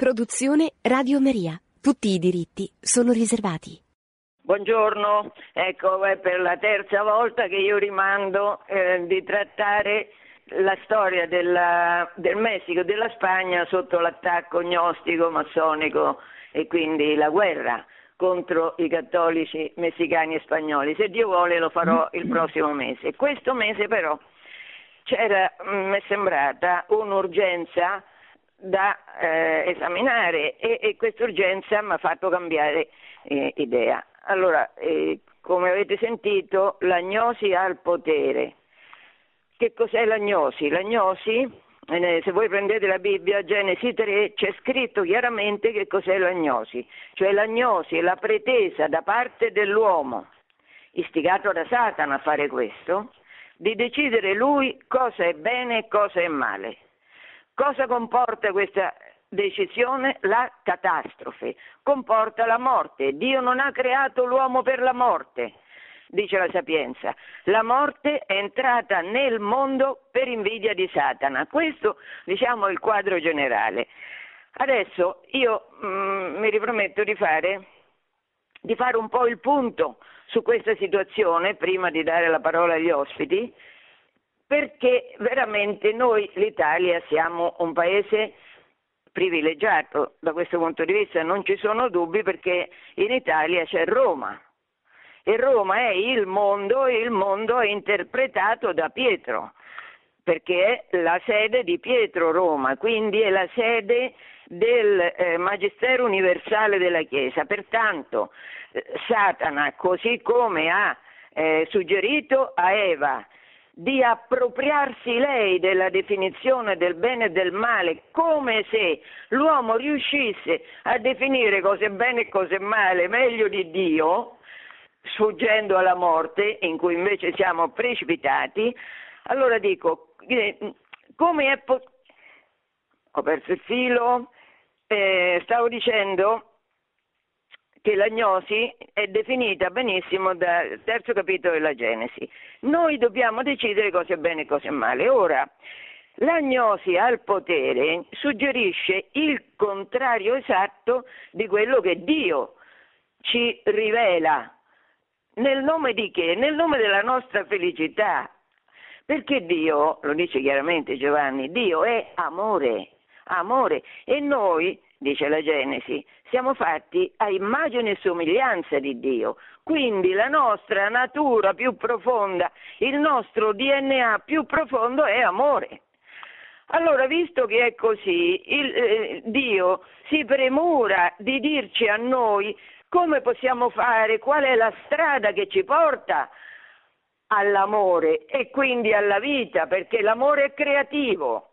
Produzione Radio Maria. Tutti i diritti sono riservati. Buongiorno, ecco è per la terza volta che io rimando eh, di trattare la storia della, del Messico e della Spagna sotto l'attacco gnostico, massonico e quindi la guerra contro i cattolici messicani e spagnoli. Se Dio vuole lo farò il prossimo mese. Questo mese però c'era, mi è sembrata un'urgenza da eh, esaminare e, e questa urgenza mi ha fatto cambiare eh, idea. Allora, eh, come avete sentito, l'agnosi ha il potere. Che cos'è l'agnosi? L'agnosi, eh, se voi prendete la Bibbia, Genesi 3, c'è scritto chiaramente che cos'è l'agnosi, cioè l'agnosi è la pretesa da parte dell'uomo, istigato da Satana a fare questo, di decidere lui cosa è bene e cosa è male. Cosa comporta questa decisione? La catastrofe, comporta la morte. Dio non ha creato l'uomo per la morte, dice la sapienza. La morte è entrata nel mondo per invidia di Satana. Questo diciamo è il quadro generale. Adesso io mm, mi riprometto di fare, di fare un po' il punto su questa situazione prima di dare la parola agli ospiti perché veramente noi, l'Italia, siamo un paese privilegiato da questo punto di vista, non ci sono dubbi perché in Italia c'è Roma e Roma è il mondo il mondo è interpretato da Pietro perché è la sede di Pietro Roma, quindi è la sede del eh, Magistero Universale della Chiesa. Pertanto eh, Satana, così come ha eh, suggerito a Eva di appropriarsi lei della definizione del bene e del male, come se l'uomo riuscisse a definire cose bene e cose male meglio di Dio, sfuggendo alla morte, in cui invece siamo precipitati, allora dico, eh, come è possibile... Ho perso il filo, eh, stavo dicendo che l'agnosi è definita benissimo dal terzo capitolo della Genesi. Noi dobbiamo decidere cosa è bene e cosa è male. Ora, l'agnosi al potere suggerisce il contrario esatto di quello che Dio ci rivela. Nel nome di che? Nel nome della nostra felicità. Perché Dio, lo dice chiaramente Giovanni, Dio è amore, amore e noi dice la Genesi, siamo fatti a immagine e somiglianza di Dio. Quindi la nostra natura più profonda, il nostro DNA più profondo è amore. Allora, visto che è così, il, eh, Dio si premura di dirci a noi come possiamo fare, qual è la strada che ci porta all'amore e quindi alla vita, perché l'amore è creativo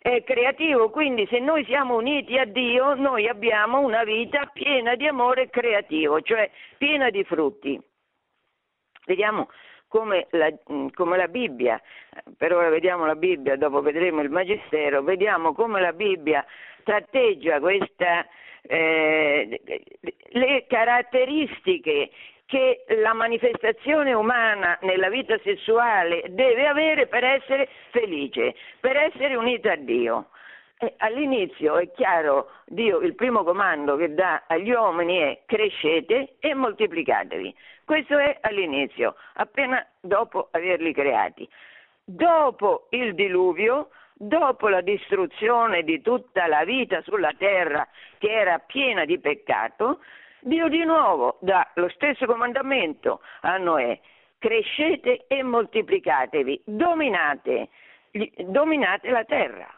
è creativo, quindi se noi siamo uniti a Dio, noi abbiamo una vita piena di amore creativo, cioè piena di frutti. Vediamo come la, come la, Bibbia, per ora vediamo la Bibbia, dopo vedremo il Magistero, vediamo come la Bibbia tratteggia questa, eh, le caratteristiche che la manifestazione umana nella vita sessuale deve avere per essere felice, per essere unita a Dio. E all'inizio è chiaro, Dio il primo comando che dà agli uomini è crescete e moltiplicatevi. Questo è all'inizio, appena dopo averli creati. Dopo il diluvio, dopo la distruzione di tutta la vita sulla terra che era piena di peccato, Dio di nuovo dà lo stesso comandamento a Noè, crescete e moltiplicatevi, dominate, dominate la terra.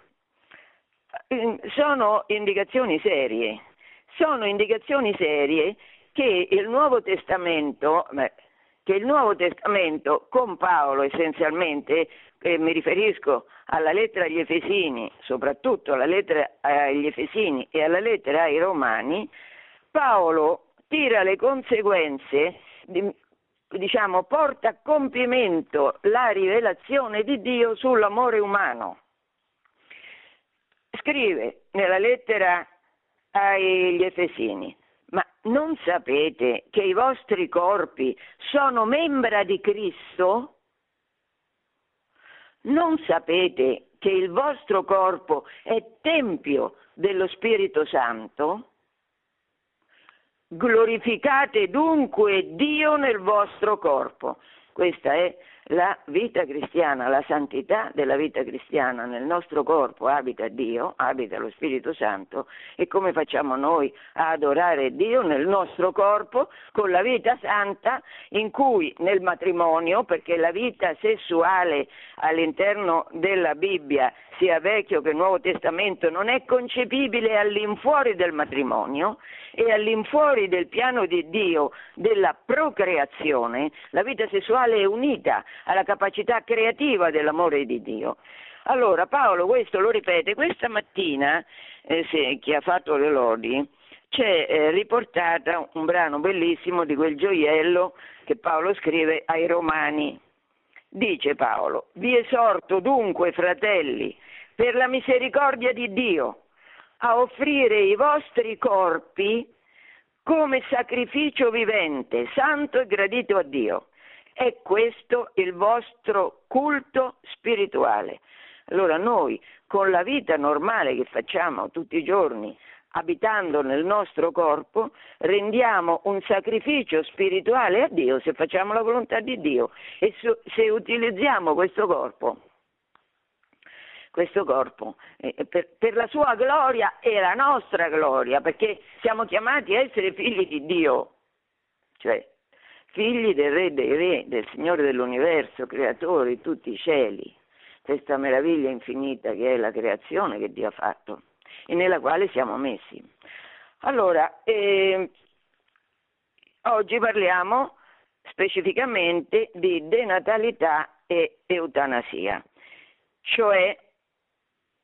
Mm, sono indicazioni serie, sono indicazioni serie che il Nuovo Testamento, che il Nuovo Testamento con Paolo essenzialmente, eh, mi riferisco alla lettera agli Efesini, soprattutto alla lettera agli Efesini e alla lettera ai Romani, Paolo tira le conseguenze, diciamo, porta a compimento la rivelazione di Dio sull'amore umano. Scrive nella lettera agli Efesini, ma non sapete che i vostri corpi sono membra di Cristo? Non sapete che il vostro corpo è tempio dello Spirito Santo, glorificate dunque Dio nel vostro corpo. Questa è la vita cristiana, la santità della vita cristiana nel nostro corpo abita Dio, abita lo Spirito Santo e come facciamo noi a adorare Dio nel nostro corpo con la vita santa in cui nel matrimonio, perché la vita sessuale all'interno della Bibbia, sia Vecchio che Nuovo Testamento, non è concepibile all'infuori del matrimonio e all'infuori del piano di Dio della procreazione, la vita sessuale è unita alla capacità creativa dell'amore di Dio. Allora Paolo questo lo ripete questa mattina, eh, se, chi ha fatto le lodi, c'è eh, riportata un brano bellissimo di quel gioiello che Paolo scrive ai Romani. Dice Paolo, vi esorto dunque, fratelli, per la misericordia di Dio, a offrire i vostri corpi come sacrificio vivente, santo e gradito a Dio. È questo il vostro culto spirituale. Allora noi con la vita normale che facciamo tutti i giorni, abitando nel nostro corpo, rendiamo un sacrificio spirituale a Dio se facciamo la volontà di Dio e se utilizziamo questo corpo questo corpo eh, per, per, la sua gloria e la nostra gloria, perché siamo chiamati a essere figli di Dio, cioè figli del Re dei Re, del Signore dell'universo, creatore di tutti i cieli, questa meraviglia infinita che è la creazione che Dio ha fatto e nella quale siamo messi. Allora, eh, oggi parliamo specificamente di denatalità e eutanasia, cioè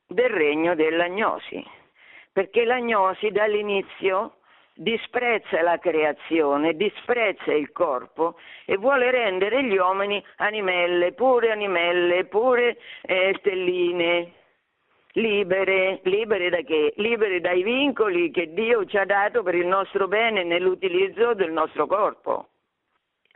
del regno dell'agnosi, perché l'agnosi dall'inizio disprezza la creazione, disprezza il corpo e vuole rendere gli uomini animelle, pure animelle, pure eh, stelline, libere, libere da? Libere dai vincoli che Dio ci ha dato per il nostro bene nell'utilizzo del nostro corpo.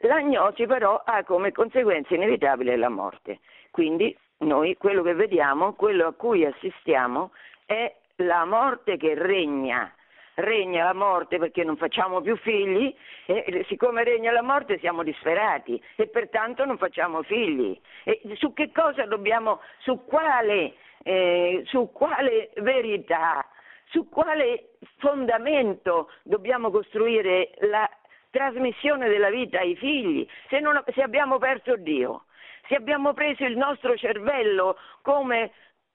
L'agnosi però ha come conseguenza inevitabile la morte, quindi noi quello che vediamo, quello a cui assistiamo è la morte che regna. Regna la morte perché non facciamo più figli e siccome regna la morte siamo disperati e pertanto non facciamo figli. E su che cosa dobbiamo, su quale, eh, su quale verità, su quale fondamento dobbiamo costruire la trasmissione della vita ai figli se, non, se abbiamo perso Dio? se abbiamo preso il nostro cervello come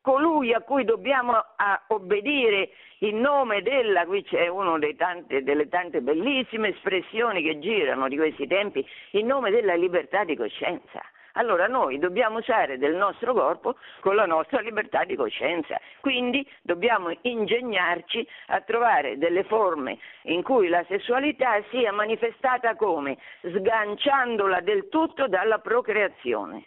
colui a cui dobbiamo obbedire in nome della, qui c'è una delle tante bellissime espressioni che girano di questi tempi, in nome della libertà di coscienza. Allora noi dobbiamo usare del nostro corpo con la nostra libertà di coscienza, quindi dobbiamo ingegnarci a trovare delle forme in cui la sessualità sia manifestata come sganciandola del tutto dalla procreazione.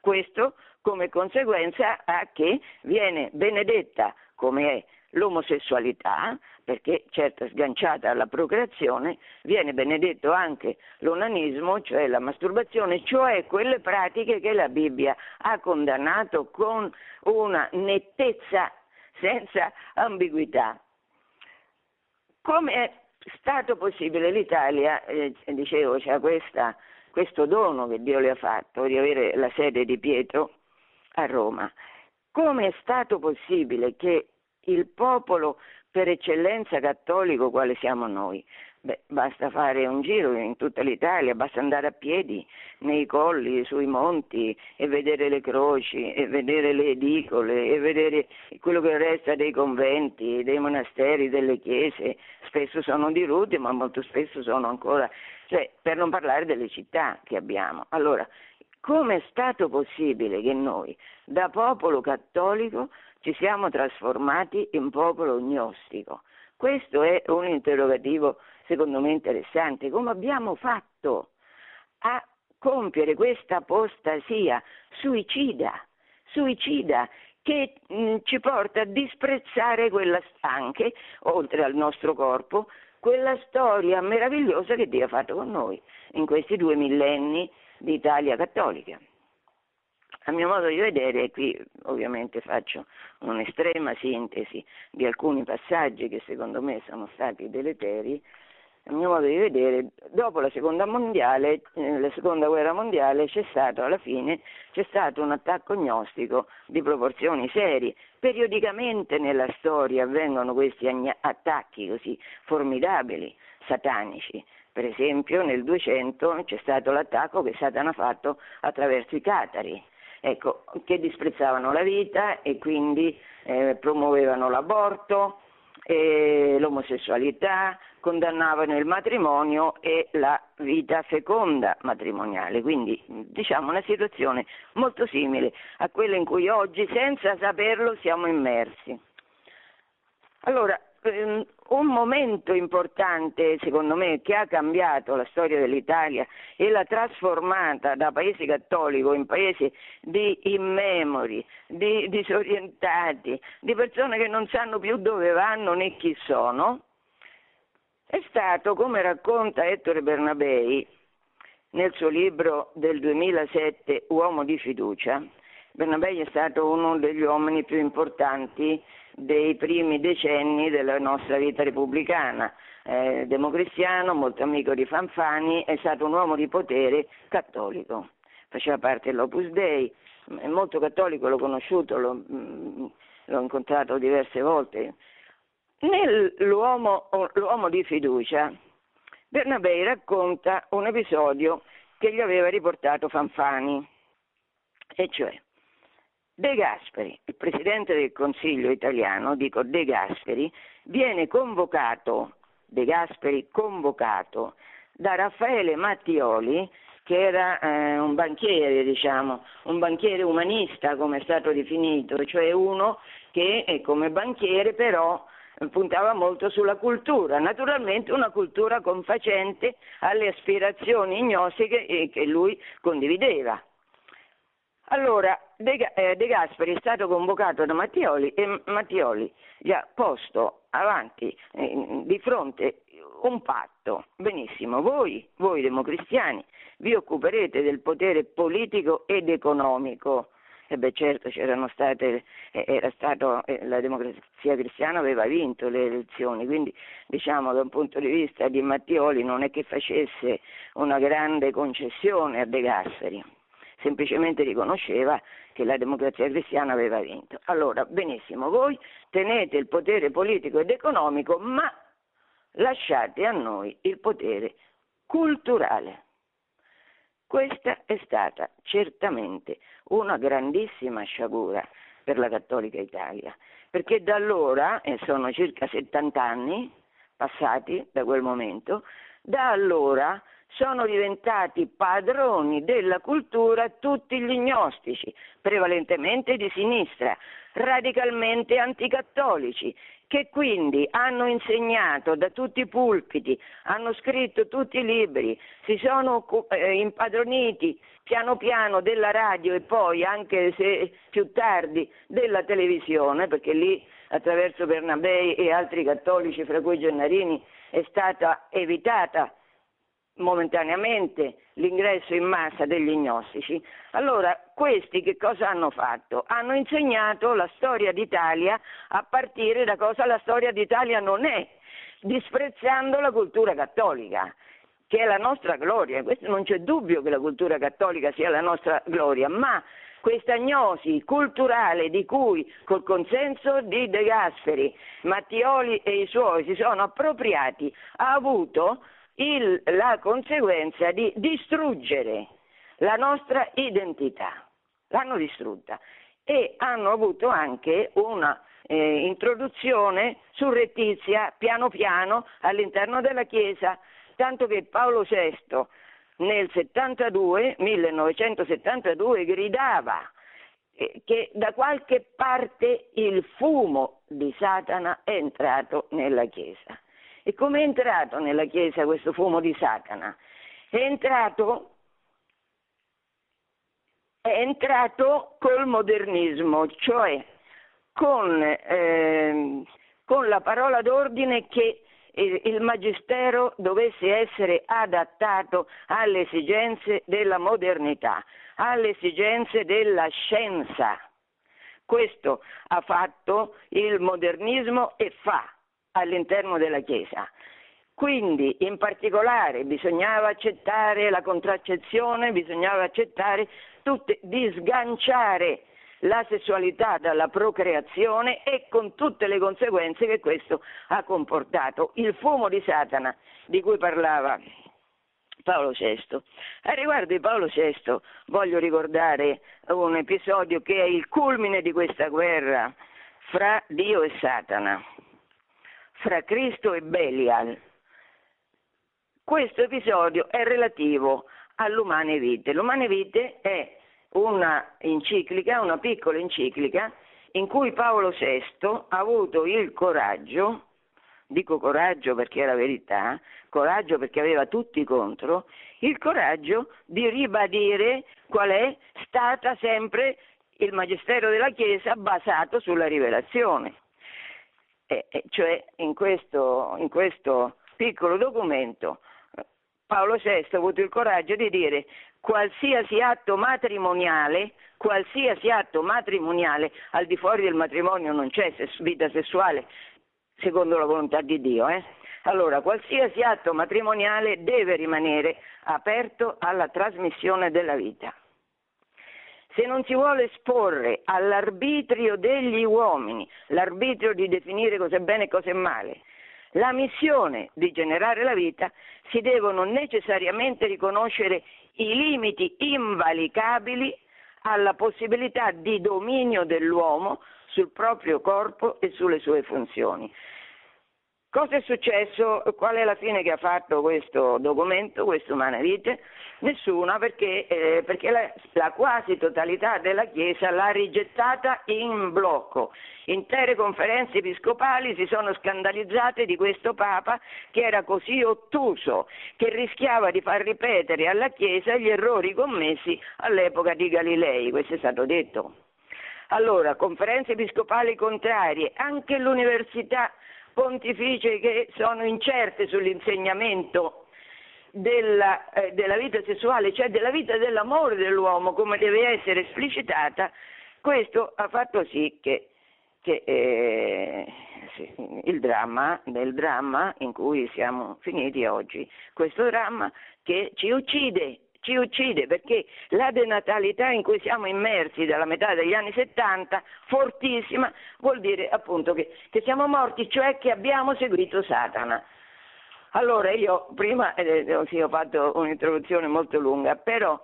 Questo come conseguenza a che viene benedetta come è l'omosessualità, perché certo sganciata dalla procreazione, viene benedetto anche l'onanismo, cioè la masturbazione, cioè quelle pratiche che la Bibbia ha condannato con una nettezza senza ambiguità. Come è stato possibile l'Italia, eh, dicevo, c'è questa, questo dono che Dio le ha fatto di avere la sede di Pietro a Roma. Come è stato possibile che il popolo per eccellenza cattolico quale siamo noi. Beh, basta fare un giro in tutta l'Italia, basta andare a piedi nei colli, sui monti e vedere le croci, e vedere le edicole, e vedere quello che resta dei conventi, dei monasteri, delle chiese. Spesso sono dirutti, ma molto spesso sono ancora, cioè, per non parlare delle città che abbiamo. Allora, come è stato possibile che noi, da popolo cattolico, ci siamo trasformati in popolo gnostico. Questo è un interrogativo secondo me interessante. Come abbiamo fatto a compiere questa apostasia suicida, suicida che mh, mm, ci porta a disprezzare quella anche, oltre al nostro corpo, quella storia meravigliosa che Dio ha fatto con noi in questi due millenni di Italia cattolica. a mio modo di vedere, e qui ovviamente faccio un'estrema sintesi di alcuni passaggi che secondo me sono stati deleteri, a mio modo di vedere, dopo la seconda, mondiale, eh, la seconda guerra mondiale c'è stato alla fine c'è stato un attacco gnostico di proporzioni serie. Periodicamente nella storia avvengono questi attacchi così formidabili, satanici. Per esempio nel 200 c'è stato l'attacco che Satana ha fatto attraverso i catari, ecco, che disprezzavano la vita e quindi eh, promuovevano l'aborto, eh, l'omosessualità, condannavano il matrimonio e la vita feconda matrimoniale, quindi diciamo una situazione molto simile a quella in cui oggi senza saperlo siamo immersi. Allora, ehm, un momento importante, secondo me, che ha cambiato la storia dell'Italia e l'ha trasformata da paese cattolico in paese di immemori, di disorientati, di persone che non sanno più dove vanno né chi sono, è stato, come racconta Ettore Bernabei nel suo libro del 2007 Uomo di fiducia, Bernabei è stato uno degli uomini più importanti dei primi decenni della nostra vita repubblicana. Eh, democristiano, molto amico di Fanfani, è stato un uomo di potere cattolico. Faceva parte dell'Opus Dei, è molto cattolico, l'ho conosciuto, l'ho, mm, l'ho incontrato diverse volte, Nell'uomo l'uomo di fiducia, Bernabei racconta un episodio che gli aveva riportato Fanfani, e cioè De Gasperi, il presidente del Consiglio italiano, dico De Gasperi, viene convocato, De Gasperi convocato da Raffaele Mattioli, che era eh, un banchiere, diciamo, un banchiere umanista come è stato definito, cioè uno che è come banchiere però puntava molto sulla cultura, naturalmente una cultura confacente alle aspirazioni gnostiche che lui condivideva. Allora, De, eh, De Gasperi è stato convocato da Mattioli e Mattioli gli ha posto avanti, eh, di fronte, un patto. Benissimo, voi, voi democristiani, vi occuperete del potere politico ed economico e beh certo c'erano state, eh, stato, eh, la democrazia cristiana aveva vinto le elezioni, quindi diciamo da un punto di vista di Mattioli non è che facesse una grande concessione a De Gasperi, semplicemente riconosceva che la democrazia cristiana aveva vinto. Allora, benissimo, voi tenete il potere politico ed economico, ma lasciate a noi il potere culturale. Questa è stata certamente una grandissima sciagura per la Cattolica Italia, perché da allora, e sono circa 70 anni passati da quel momento, da allora sono diventati padroni della cultura tutti gli gnostici, prevalentemente di sinistra, radicalmente anticattolici, che quindi hanno insegnato da tutti i pulpiti, hanno scritto tutti i libri, si sono eh, impadroniti piano piano della radio e poi, anche se più tardi, della televisione, perché lì attraverso Bernabei e altri cattolici, fra cui Gennarini, è stata evitata momentaneamente l'ingresso in massa degli gnostici, allora questi che cosa hanno fatto? Hanno insegnato la storia d'Italia a partire da cosa la storia d'Italia non è, disprezzando la cultura cattolica che è la nostra gloria, questo non c'è dubbio che la cultura cattolica sia la nostra gloria, ma questa gnosi culturale di cui col consenso di De Gasperi, Mattioli e i suoi si sono appropriati ha avuto il, la conseguenza di distruggere la nostra identità. L'hanno distrutta e hanno avuto anche una eh, introduzione surrettizia piano piano all'interno della Chiesa, tanto che Paolo VI nel 72, 1972 gridava eh, che da qualche parte il fumo di Satana è entrato nella Chiesa. E come è entrato nella Chiesa questo fumo di Satana? È entrato, è entrato col modernismo, cioè con, eh, con la parola d'ordine che il magistero dovesse essere adattato alle esigenze della modernità, alle esigenze della scienza. Questo ha fatto il modernismo e fa all'interno della Chiesa. Quindi in particolare bisognava accettare la contraccezione, bisognava accettare tutte, di sganciare la sessualità dalla procreazione e con tutte le conseguenze che questo ha comportato. Il fumo di Satana di cui parlava Paolo VI. A riguardo di Paolo VI voglio ricordare un episodio che è il culmine di questa guerra fra Dio e Satana, fra Cristo e Belial. Questo episodio è relativo all'Umane Vite. L'Umane Vite è una enciclica, una piccola enciclica, in cui Paolo VI ha avuto il coraggio, dico coraggio perché è la verità, coraggio perché aveva tutti contro, il coraggio di ribadire qual è stata sempre il magistero della Chiesa basato sulla rivelazione. E, cioè in questo, in questo piccolo documento Paolo VI ha avuto il coraggio di dire qualsiasi atto matrimoniale, qualsiasi atto matrimoniale, al di fuori del matrimonio non c'è vita sessuale, secondo la volontà di Dio, eh? Allora, qualsiasi atto matrimoniale deve rimanere aperto alla trasmissione della vita. Se non si vuole esporre all'arbitrio degli uomini, l'arbitrio di definire cosa è bene e cosa è male, la missione di generare la vita, si devono necessariamente riconoscere i limiti invalicabili alla possibilità di dominio dell'uomo sul proprio corpo e sulle sue funzioni. Cosa è successo? Qual è la fine che ha fatto questo documento, questo Umana Vite? Nessuna, perché, eh, perché la, la, quasi totalità della Chiesa l'ha rigettata in blocco. Intere conferenze episcopali si sono scandalizzate di questo Papa che era così ottuso, che rischiava di far ripetere alla Chiesa gli errori commessi all'epoca di Galilei, questo è stato detto. Allora, conferenze episcopali contrarie, anche l'università pontificie che sono incerte sull'insegnamento della, eh, della, vita sessuale, cioè della vita dell'amore dell'uomo come deve essere esplicitata, questo ha fatto sì che, che eh, il dramma, del dramma in cui siamo finiti oggi, questo dramma che ci uccide ci uccide perché la denatalità in cui siamo immersi dalla metà degli anni 70, fortissima, vuol dire appunto che, che siamo morti, cioè che abbiamo seguito Satana. Allora io prima, eh, eh, sì, ho fatto un'introduzione molto lunga, però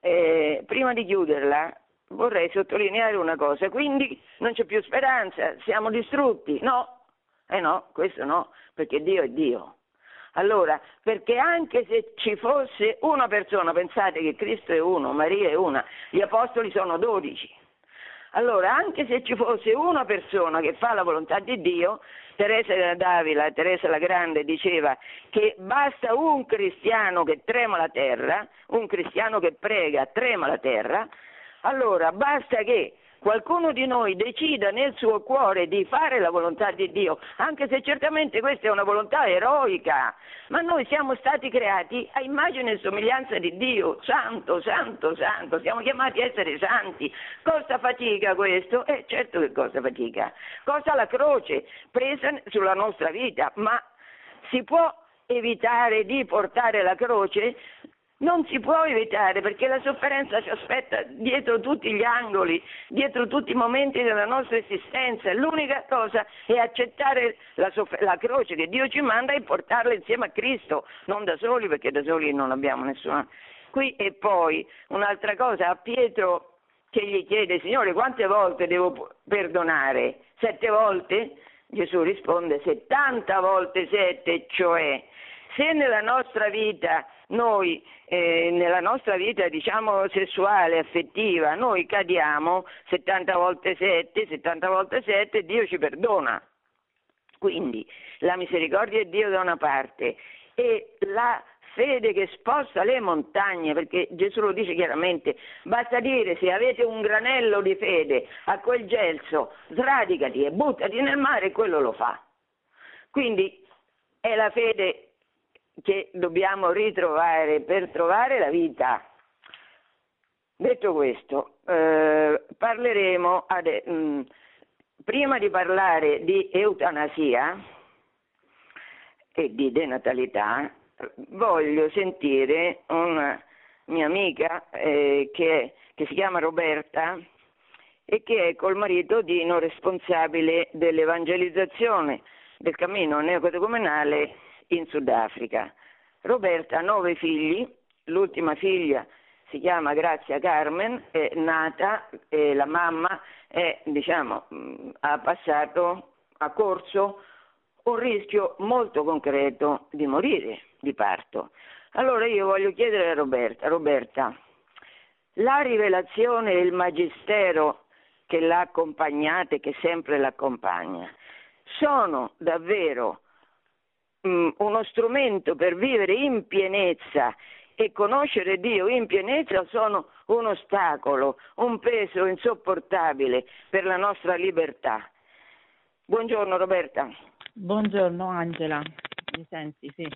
eh, prima di chiuderla vorrei sottolineare una cosa, quindi non c'è più speranza, siamo distrutti, no, eh no, questo no, perché Dio è Dio. Allora, perché anche se ci fosse una persona, pensate che Cristo è uno, Maria è una, gli apostoli sono dodici. Allora, anche se ci fosse una persona che fa la volontà di Dio, Teresa da Davila, Teresa la Grande diceva che basta un cristiano che trema la terra, un cristiano che prega trema la terra, allora basta che qualcuno di noi decida nel suo cuore di fare la volontà di Dio, anche se certamente questa è una volontà eroica, ma noi siamo stati creati a immagine e somiglianza di Dio, santo, santo, santo, siamo chiamati a essere santi. Costa fatica questo? Eh certo che costa fatica. Costa la croce presa sulla nostra vita, ma si può evitare di portare la croce non si può evitare perché la sofferenza ci aspetta dietro tutti gli angoli, dietro tutti i momenti della nostra esistenza. L'unica cosa è accettare la, soff- la croce che Dio ci manda e portarla insieme a Cristo, non da soli perché da soli non abbiamo nessuna. Qui e poi un'altra cosa, a Pietro che gli chiede, Signore, quante volte devo perdonare? Sette volte? Gesù risponde 70 volte sette, cioè se nella nostra vita noi eh, nella nostra vita diciamo sessuale, affettiva, noi cadiamo 70 volte 7, 70 volte 7, Dio ci perdona. Quindi la misericordia di Dio da una parte e la fede che sposta le montagne, perché Gesù lo dice chiaramente, basta dire se avete un granello di fede a quel gelso, sradicati e buttati nel mare e quello lo fa. Quindi è la fede che dobbiamo ritrovare per trovare la vita. Detto questo, eh, parleremo, ade- mh, mm, prima di parlare di eutanasia e di denatalità, voglio sentire una mia amica eh, che, che si chiama Roberta e che è col marito Dino responsabile dell'evangelizzazione del cammino neocatecumenale in Sudafrica. Roberta ha nove figli, l'ultima figlia si chiama Grazia Carmen, è nata e la mamma è, diciamo, ha passato, ha corso un rischio molto concreto di morire di parto. Allora io voglio chiedere a Roberta, Roberta, la rivelazione e il magistero che l'ha accompagnata e che sempre l'accompagna, sono davvero mm, uno strumento per vivere in pienezza e conoscere Dio in pienezza sono un ostacolo, un peso insopportabile per la nostra libertà. Buongiorno Roberta. Buongiorno Angela, mi senti? Sì.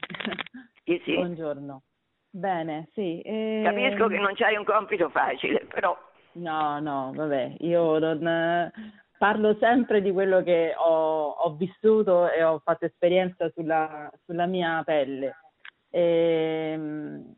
Sì, sì. Buongiorno. Bene, sì. Eh... Capisco che non c'hai un compito facile, però... No, no, vabbè, io non parlo sempre di quello che ho, ho vissuto e ho fatto esperienza sulla, sulla mia pelle. E, ehm,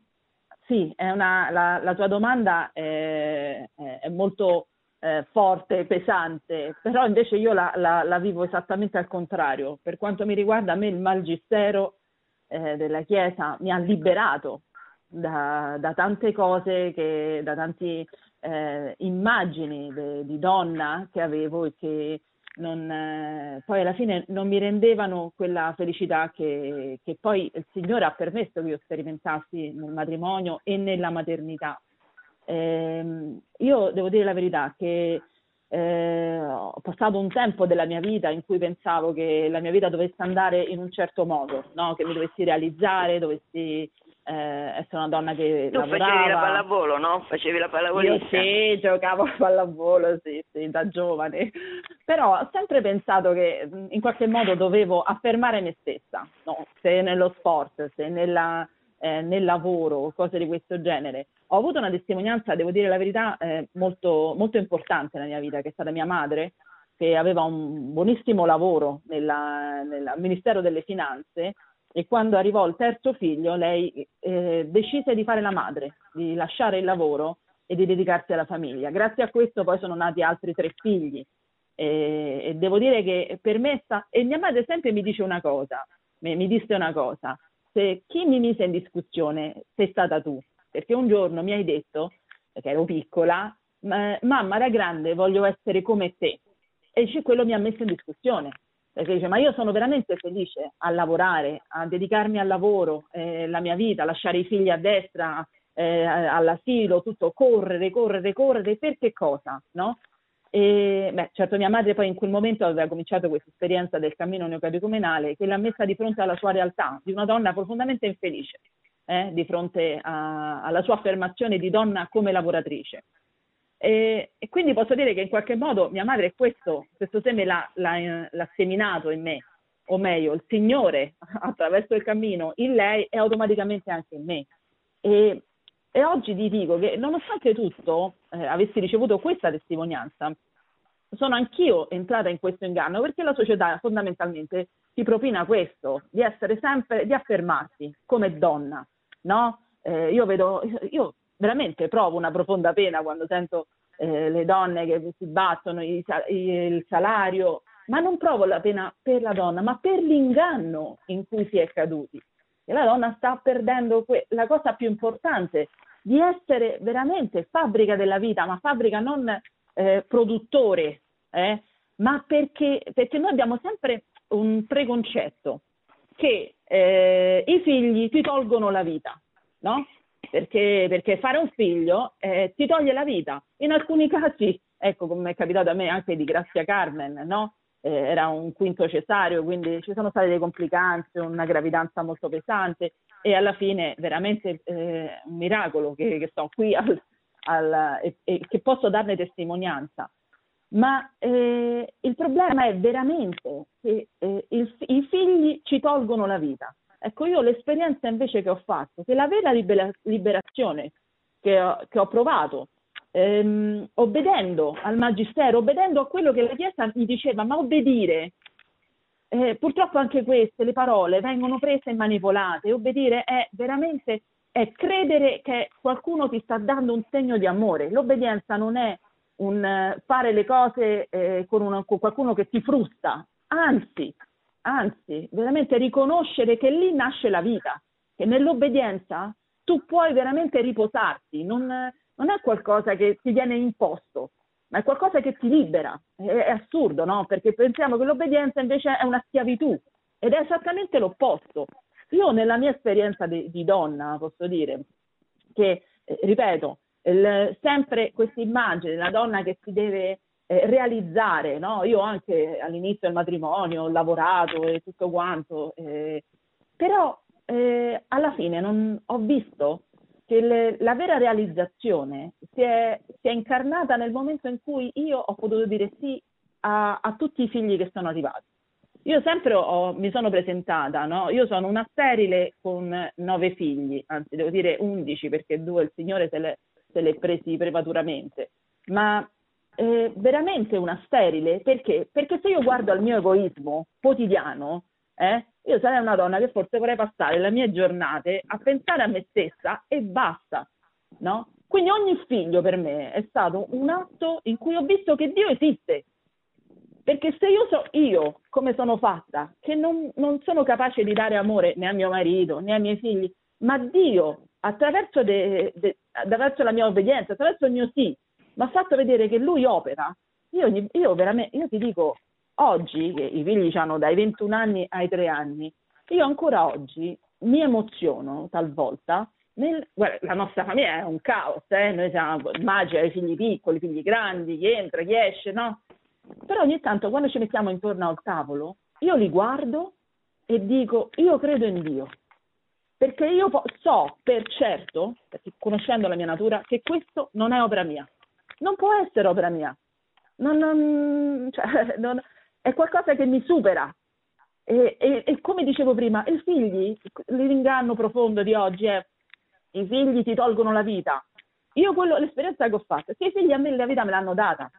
sì, una, la, la, tua domanda è, è molto eh, forte, pesante, però invece io la, la, la, vivo esattamente al contrario. Per quanto mi riguarda, a me il magistero eh, della Chiesa mi ha liberato da, da tante cose, che, da tante eh, immagini de, di donna che avevo e che non, eh, poi alla fine non mi rendevano quella felicità che, che, poi il Signore ha permesso che io sperimentassi nel matrimonio e nella maternità. Eh, io devo dire la verità che eh, ho passato un tempo della mia vita in cui pensavo che la mia vita dovesse andare in un certo modo, no? che mi dovessi realizzare, dovessi eh, essere una donna che tu lavorava. facevi la pallavolo, no? Facevi la pallavolista. Io sì, giocavo a pallavolo, sì, sì, da giovane. Però ho sempre pensato che in qualche modo dovevo affermare me stessa, no? se nello sport, se nella, eh, nel lavoro, cose di questo genere. Ho avuto una testimonianza, devo dire la verità, eh, molto, molto importante nella mia vita, che è stata mia madre, che aveva un buonissimo lavoro nella, nel Ministero delle Finanze e quando arrivò il terzo figlio lei eh, decise di fare la madre, di lasciare il lavoro e di dedicarsi alla famiglia. Grazie a questo poi sono nati altri tre figli. E, e devo dire che per me sta... e mia madre sempre mi dice una cosa, mi, mi disse una cosa, se chi mi mise in discussione sei stata tu, perché un giorno mi hai detto, che ero piccola, mamma da grande voglio essere come te. E quello mi ha messo in discussione perché dice ma io sono veramente felice a lavorare, a dedicarmi al lavoro, eh, la mia vita, lasciare i figli a destra, eh, all'asilo, tutto correre, correre, correre, per che cosa? No? E, beh, certo mia madre poi in quel momento aveva cominciato questa esperienza del cammino neocatecumenale che l'ha messa di fronte alla sua realtà, di una donna profondamente infelice, eh, di fronte a, alla sua affermazione di donna come lavoratrice. E, e, quindi posso dire che in qualche modo mia madre questo, questo seme l'ha, l'ha, l'ha, seminato in me, o meglio, il Signore attraverso il cammino in lei e automaticamente anche in me. E, e oggi ti dico che nonostante tutto eh, avessi ricevuto questa testimonianza, sono anch'io entrata in questo inganno perché la società fondamentalmente ti propina questo, di essere sempre, di affermarsi come donna, no? Eh, io vedo, io veramente provo una profonda pena quando sento eh, le donne che si battono, il, il salario, ma non provo la pena per la donna, ma per l'inganno in cui si è caduti. E la donna sta perdendo que- la cosa più importante, di essere veramente fabbrica della vita, ma fabbrica non eh, produttore, eh, ma perché, perché noi abbiamo sempre un preconcetto che eh, i figli ti tolgono la vita, no? Perché, perché fare un figlio eh, ti toglie la vita. In alcuni casi, ecco come è capitato a me anche di Grazia Carmen, no? eh, era un quinto cesareo, quindi ci sono state delle complicanze, una gravidanza molto pesante e alla fine veramente eh, un miracolo che, che sto qui al, al, e, e, che posso darne testimonianza. ma eh, il problema è veramente che eh, il, i figli ci tolgono la vita. Ecco, io l'esperienza invece che ho fatto, che la vera libera, liberazione che ho, che ho provato, ehm, obbedendo al magistero, obbedendo a quello che la Chiesa mi diceva, ma obbedire, eh, purtroppo anche queste, le parole, vengono prese e manipolate, obbedire è veramente è credere che qualcuno ti sta dando un segno di amore. L'obbedienza non è un uh, fare le cose eh, con, una, con, qualcuno che ti frusta, anzi, anzi, veramente riconoscere che lì nasce la vita, che nell'obbedienza tu puoi veramente riposarti, non, non è qualcosa che ti viene imposto, ma è qualcosa che ti libera. È, è assurdo, no? Perché pensiamo che l'obbedienza invece è una schiavitù ed è esattamente l'opposto. Io nella mia esperienza di, di donna posso dire che, eh, ripeto, il, sempre questa immagine della donna che si deve eh, realizzare, no? Io anche all'inizio del matrimonio ho lavorato e tutto quanto, eh, però eh, alla fine non, ho visto che le, la vera realizzazione si è, si è, incarnata nel momento in cui io ho potuto dire sì a, a tutti i figli che sono arrivati. Io sempre ho, mi sono presentata, no? Io sono una sterile con nove figli, anzi devo dire undici perché due il Signore se le, se è presi prematuramente, ma eh, veramente una sterile perché? Perché se io guardo al mio egoismo quotidiano, eh, io sarei una donna che forse vorrei passare le mie giornate a pensare a me stessa e basta, no? Quindi ogni figlio per me è stato un atto in cui ho visto che Dio esiste. Perché se io so io come sono fatta, che non, non sono capace di dare amore né a mio marito né ai miei figli, ma Dio attraverso, de, de, attraverso la mia obbedienza, attraverso il mio sì, mi ha fatto vedere che lui opera. Io, io io ti dico, oggi, che i figli hanno dai 21 anni ai 3 anni, io ancora oggi mi emoziono talvolta. Nel, guarda, la nostra famiglia è un caos, eh? noi siamo magici, i figli piccoli, figli grandi, chi entra, chi esce, no? Però ogni tanto quando ci mettiamo intorno al tavolo, io li guardo e dico, io credo in Dio, perché io so per certo, conoscendo la mia natura, che questo non è opera mia. Non può essere opera mia. Non, non, cioè, non, è qualcosa che mi supera. E, e, e, come dicevo prima, i figli, l'inganno profondo di oggi è i figli ti tolgono la vita. Io quello, l'esperienza che ho fatto è che i figli a me la vita me l'hanno data.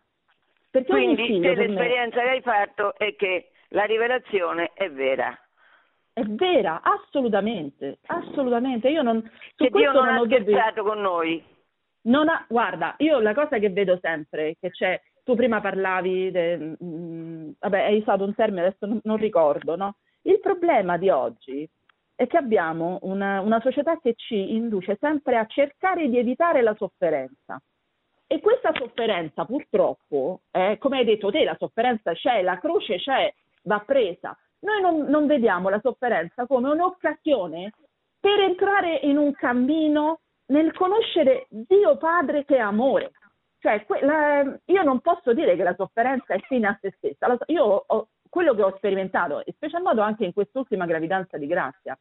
Perché Quindi l'esperienza me... che hai fatto è che la rivelazione è vera. È vera, assolutamente, assolutamente. Io non, che Dio non, non ha scherzato con noi. Non ha, guarda, io la cosa che vedo sempre, che c'è, tu prima parlavi, de, mh, mm, vabbè, hai usato un termine, adesso non, non, ricordo, no? Il problema di oggi è che abbiamo una, una società che ci induce sempre a cercare di evitare la sofferenza. E questa sofferenza purtroppo, eh, come hai detto te, la sofferenza c'è, la croce c'è, va presa. Noi non, non vediamo la sofferenza come un'occasione per entrare in un cammino nel conoscere Dio Padre che è amore. Cioè, la, io non posso dire che la sofferenza è fine a se stessa. Io ho, quello che ho sperimentato, in special modo anche in quest'ultima gravidanza di Grazia,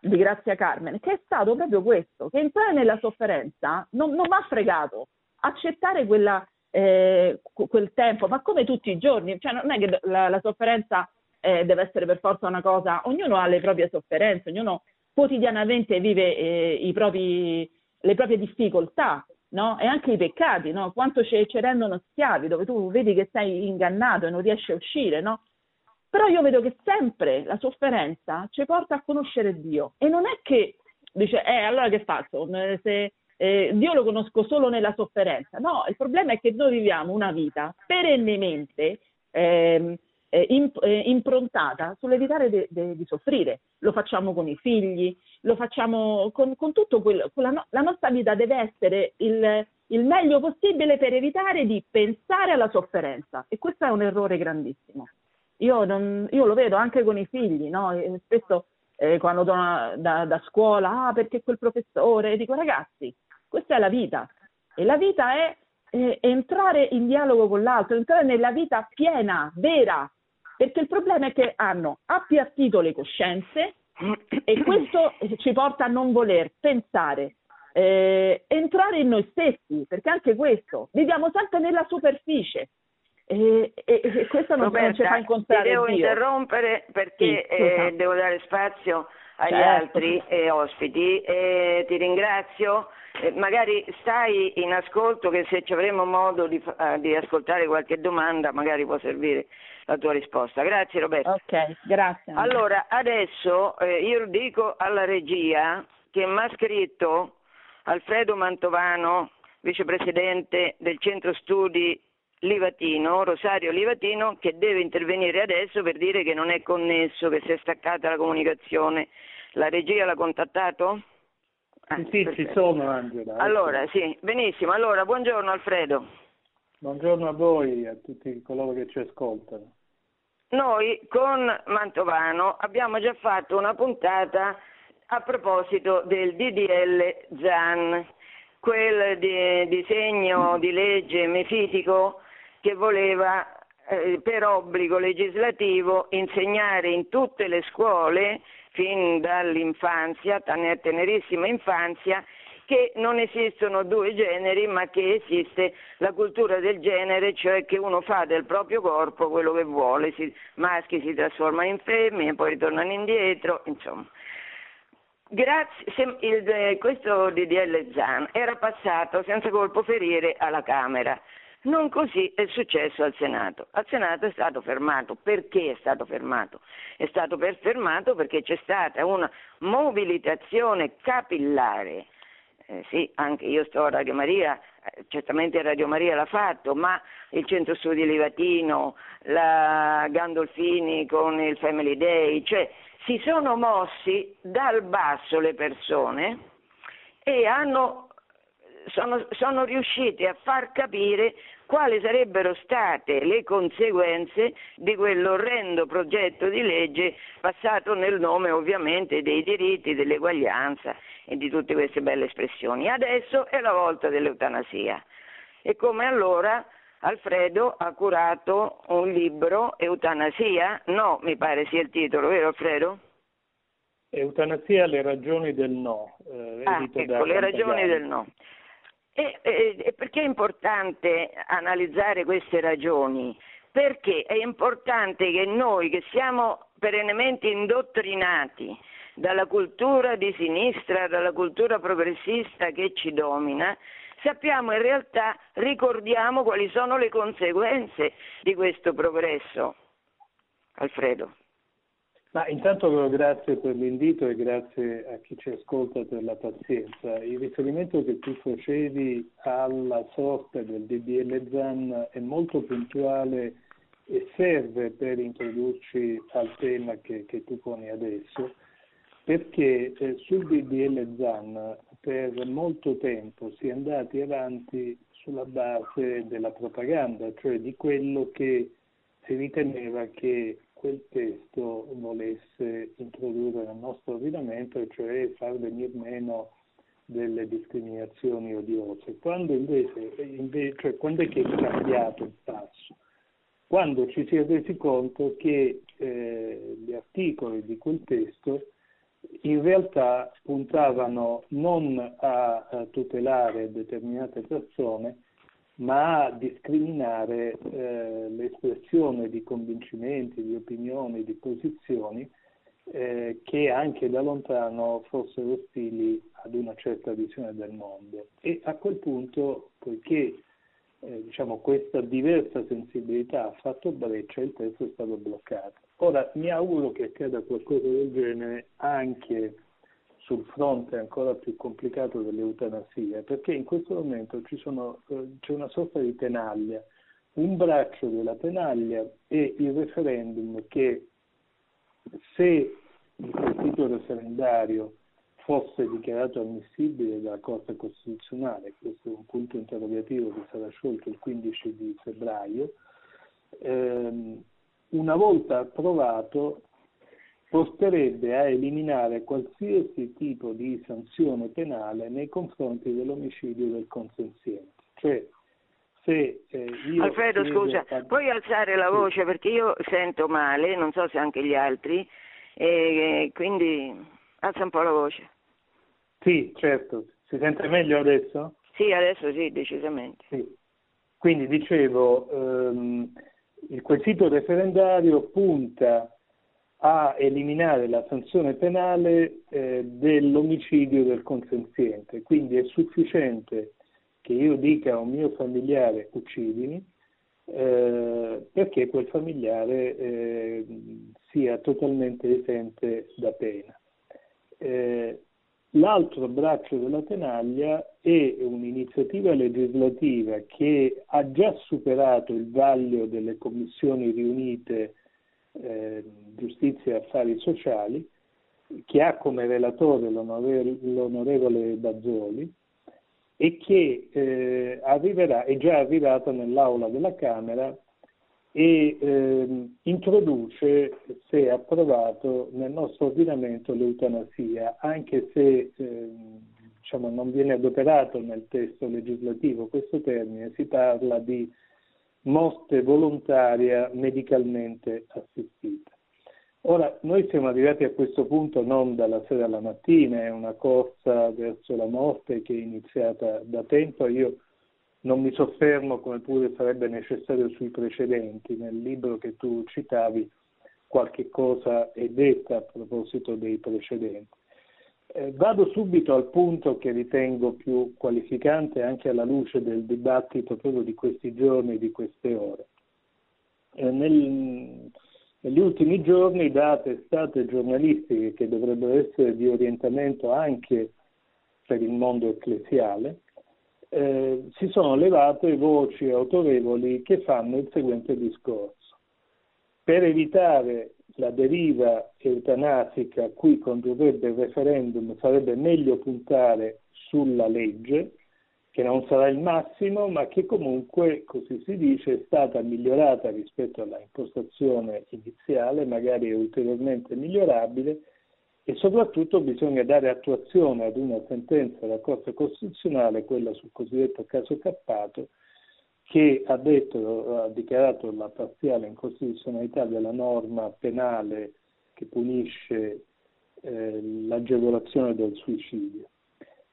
di Grazia Carmen, che è stato proprio questo, che entrare nella sofferenza non, non ha fregato. Accettare quella, eh, quel tempo, ma come tutti i giorni, cioè non è che la, la sofferenza eh, deve essere per forza una cosa, ognuno ha le proprie sofferenze, ognuno quotidianamente vive eh, propri, le proprie difficoltà, no? E anche i peccati, no? Quanto ci, ci, rendono schiavi, dove tu vedi che sei ingannato e non riesci a uscire, no? Però io vedo che sempre la sofferenza ci porta a conoscere Dio. E non è che dice, eh, allora che faccio? Se, eh, Dio lo conosco solo nella sofferenza. No, il problema è che noi viviamo una vita perennemente eh, eh, imp- eh, improntata sull'evitare de- de- di soffrire. Lo facciamo con i figli, lo facciamo con, con tutto quello. Con la, no- la, nostra vita deve essere il, il, meglio possibile per evitare di pensare alla sofferenza e questo è un errore grandissimo. Io, non, io lo vedo anche con i figli, no? spesso eh, quando torno da, da, scuola, ah perché quel professore, dico ragazzi, questa è la vita e la vita è eh, entrare in dialogo con l'altro, entrare nella vita piena, vera, perché il problema è che hanno appiattito le coscienze e questo ci porta a non voler pensare, eh, entrare in noi stessi, perché anche questo, viviamo sempre nella superficie. E, e, e questo non, Roberta, non ci fa incontrare ti devo Dio. interrompere perché Sì, eh, devo dare spazio agli Certo. altri eh, ospiti e ti ringrazio. Eh, magari stai in ascolto che se ci avremo modo di, eh, di ascoltare qualche domanda magari può servire la tua risposta. Grazie Roberto. Ok, grazie. Allora, adesso eh, io dico alla regia che mi ha scritto Alfredo Mantovano, vicepresidente del centro studi Livatino, Rosario Livatino, che deve intervenire adesso per dire che non è connesso, che si è staccata la comunicazione. La regia l'ha contattato? Ah, Sì, sì, ci perfetto. sono Angela. ecco. Allora, sì, benissimo. Allora, buongiorno Alfredo. Buongiorno a voi e a tutti coloro che ci ascoltano. Noi con Mantovano abbiamo già fatto una puntata a proposito del DDL ZAN, quel di- disegno di legge mefitico che voleva eh, per obbligo legislativo insegnare in tutte le scuole fin dall'infanzia, tenerissima infanzia, che non esistono due generi ma che esiste la cultura del genere, cioè che uno fa del proprio corpo quello che vuole, si, maschi si trasformano in femmine, poi ritornano indietro, insomma. Grazie, se- il- eh, questo DDL Zan era passato senza colpo ferire alla Camera. Non così è successo al Senato. Al Senato è stato fermato. Perché è stato fermato? È stato per- fermato perché c'è stata una mobilitazione capillare. Eh, sì, anche io sto a Radio Maria, eh, certamente Radio Maria l'ha fatto, ma il Centro Studi Livatino, la Gandolfini con il Family Day, cioè si sono mossi dal basso le persone e hanno, sono, sono riusciti a far capire quali sarebbero state le conseguenze di quell'orrendo progetto di legge passato nel nome ovviamente dei diritti, dell'eguaglianza e di tutte queste belle espressioni. Adesso è la volta dell'eutanasia. E come allora Alfredo ha curato un libro, Eutanasia, no, mi pare sia il titolo, vero Alfredo? Eutanasia, le ragioni del no. eh, Ah, ecco, le ragioni del no. E, e- perché è importante analizzare queste ragioni? Perché è importante che noi che siamo perennemente indottrinati dalla cultura di sinistra, dalla cultura progressista che ci domina, sappiamo in realtà, ricordiamo quali sono le conseguenze di questo progresso. Alfredo. Ma intanto grazie per l'invito e grazie a chi ci ascolta per la pazienza. Il riferimento che tu facevi alla sorte del DDL ZAN è molto puntuale e serve per introdurci al tema che, che tu poni adesso, perché eh, sul DDL ZAN per molto tempo si è andati avanti sulla base della propaganda, cioè di quello che si riteneva che quel testo volesse introdurre nel nostro ordinamento, cioè far venire meno delle discriminazioni odiose. Quando invece, invece cioè, quando è che è cambiato il passo? Quando ci si è resi conto che eh, gli articoli di quel testo in realtà puntavano non a, a tutelare determinate persone, ma a discriminare eh, l'espressione di convincimenti, di opinioni, di posizioni eh, che anche da lontano fossero ostili ad una certa visione del mondo. E a quel punto, poiché eh, diciamo, questa diversa sensibilità ha fatto breccia, il testo è stato bloccato. Ora mi auguro che accada qualcosa del genere anche sul fronte ancora più complicato dell'eutanasia, perché in questo momento sono, eh, c'è una sorta di tenaglia, un braccio della tenaglia è il referendum che se il quesito referendario fosse dichiarato ammissibile dalla Corte Costituzionale, questo è un punto interrogativo che sarà sciolto il 15 di febbraio, ehm, una volta approvato porterebbe a eliminare qualsiasi tipo di sanzione penale nei confronti dell'omicidio del consenziente. Cioè, se, eh, Alfredo, scusa, a- puoi alzare la voce perché io sento male, non so se anche gli altri, e quindi alza un po' la voce. Sì, certo. Si sente meglio adesso? Sì, adesso sì, decisamente. Sì. Quindi dicevo, ehm, il quesito referendario punta a eliminare la sanzione penale eh, dell'omicidio del consenziente, quindi è sufficiente che io dica a un mio familiare uccidimi eh, perché quel familiare eh, sia totalmente esente da pena. Eh, l'altro braccio della tenaglia è un'iniziativa legislativa che ha già superato il vaglio delle commissioni riunite eh, giustizia e affari sociali, che ha come relatore l'onore, l'onorevole Bazzoli e che eh, arriverà, è già arrivata nell'aula della Camera e eh, introduce, se approvato, nel nostro ordinamento l'eutanasia, anche se eh, diciamo, non viene adoperato nel testo legislativo questo termine, si parla di morte volontaria medicalmente assistita. Ora, noi siamo arrivati a questo punto non dalla sera alla mattina, è una corsa verso la morte che è iniziata da tempo. Io non mi soffermo, come pure sarebbe necessario, sui precedenti. Nel libro che tu citavi, qualche cosa è detta a proposito dei precedenti. Eh, vado subito al punto che ritengo più qualificante anche alla luce del dibattito proprio di questi giorni di queste ore. Eh, nel, negli ultimi giorni da testate giornalistiche che dovrebbero essere di orientamento anche per il mondo ecclesiale, eh, si sono levate voci autorevoli che fanno il seguente discorso. Per evitare la deriva eutanasica a cui condurrebbe il referendum sarebbe meglio puntare sulla legge, che non sarà il massimo, ma che comunque, così si dice, è stata migliorata rispetto alla impostazione iniziale, magari ulteriormente migliorabile, e soprattutto bisogna dare attuazione ad una sentenza della Corte Costituzionale, quella sul cosiddetto caso Cappato, che ha, detto, ha dichiarato la parziale incostituzionalità della norma penale che punisce eh, l'agevolazione del suicidio.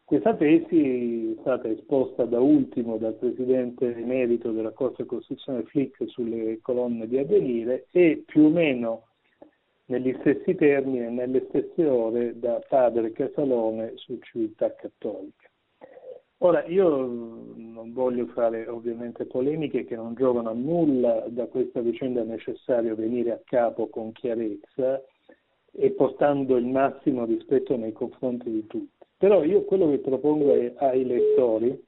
Questa tesi è stata esposta da ultimo dal presidente emerito della Corte Costituzionale Flick sulle colonne di avvenire e più o meno negli stessi termini e nelle stesse ore da padre Casalone su Civiltà Cattolica. Ora, io non voglio fare ovviamente polemiche che non giovano a nulla, da questa vicenda è necessario venire a capo con chiarezza e portando il massimo rispetto nei confronti di tutti. Però io quello che propongo ai, ai lettori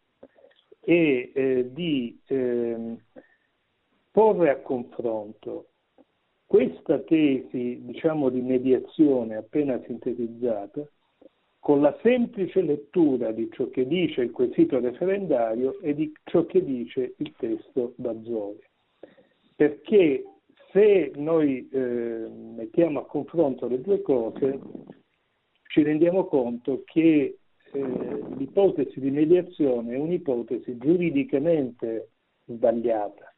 è eh, di eh, porre a confronto questa tesi, diciamo, di mediazione appena sintetizzata con la semplice lettura di ciò che dice il quesito referendario e di ciò che dice il testo Bazzoli. Perché se noi eh, mettiamo a confronto le due cose, ci rendiamo conto che eh, l'ipotesi di mediazione è un'ipotesi giuridicamente sbagliata.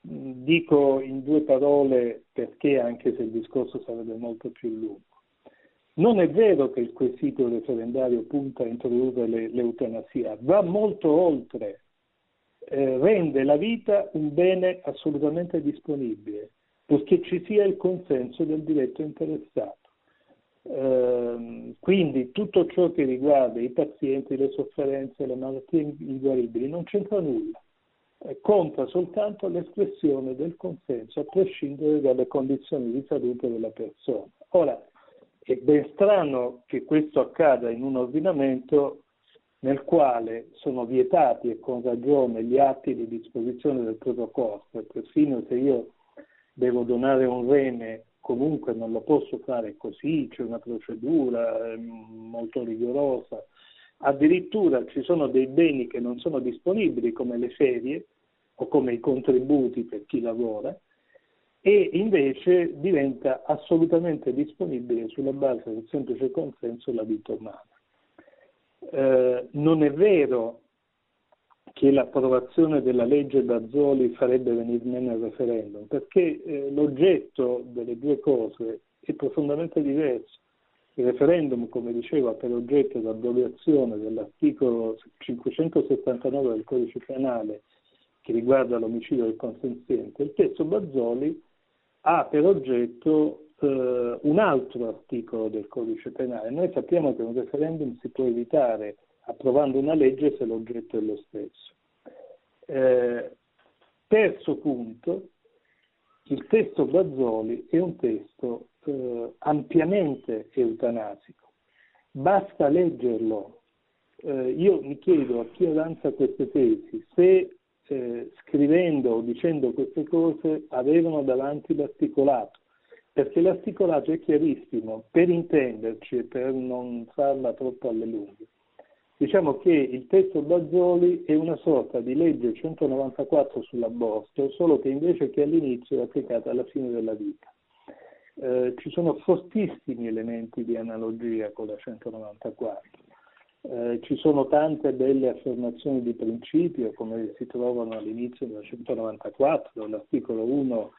Dico in due parole perché, anche se il discorso sarebbe molto più lungo. Non è vero che il quesito referendario punta a introdurre le, l'eutanasia, va molto oltre, eh, rende la vita un bene assolutamente disponibile, perché ci sia il consenso del diretto interessato. Eh, quindi tutto ciò che riguarda i pazienti, le sofferenze, le malattie inguaribili non c'entra nulla, eh, conta soltanto l'espressione del consenso a prescindere dalle condizioni di salute della persona. Ora, è ben strano che questo accada in un ordinamento nel quale sono vietati e con ragione gli atti di disposizione del proprio corpo, perfino se io devo donare un rene comunque non lo posso fare così, c'è una procedura eh, molto rigorosa. Addirittura ci sono dei beni che non sono disponibili come le ferie o come i contributi per chi lavora, e invece diventa assolutamente disponibile sulla base del semplice consenso la vita umana. Eh, non è vero che l'approvazione della legge Bazzoli farebbe venire meno il referendum, perché eh, l'oggetto delle due cose è profondamente diverso. Il referendum, come dicevo, ha per oggetto l'abrogazione dell'articolo 579 del codice penale che riguarda l'omicidio del consenziente, il testo Bazzoli ha per oggetto eh, un altro articolo del codice penale. Noi sappiamo che un referendum si può evitare approvando una legge se l'oggetto è lo stesso. Eh, terzo punto, il testo Bazzoli è un testo eh, ampiamente eutanasico. Basta leggerlo. Eh, io mi chiedo a chi avanza queste tesi se eh, scrivendo o dicendo queste cose avevano davanti l'articolato, perché l'articolato è chiarissimo, per intenderci e per non farla troppo alle lunghe. Diciamo che il testo Bazzoli è una sorta di legge 194 sull'aborto, solo che invece che all'inizio è applicata alla fine della vita. Eh, ci sono fortissimi elementi di analogia con la 194. Eh, ci sono tante belle affermazioni di principio, come si trovano all'inizio della 194, l'articolo 1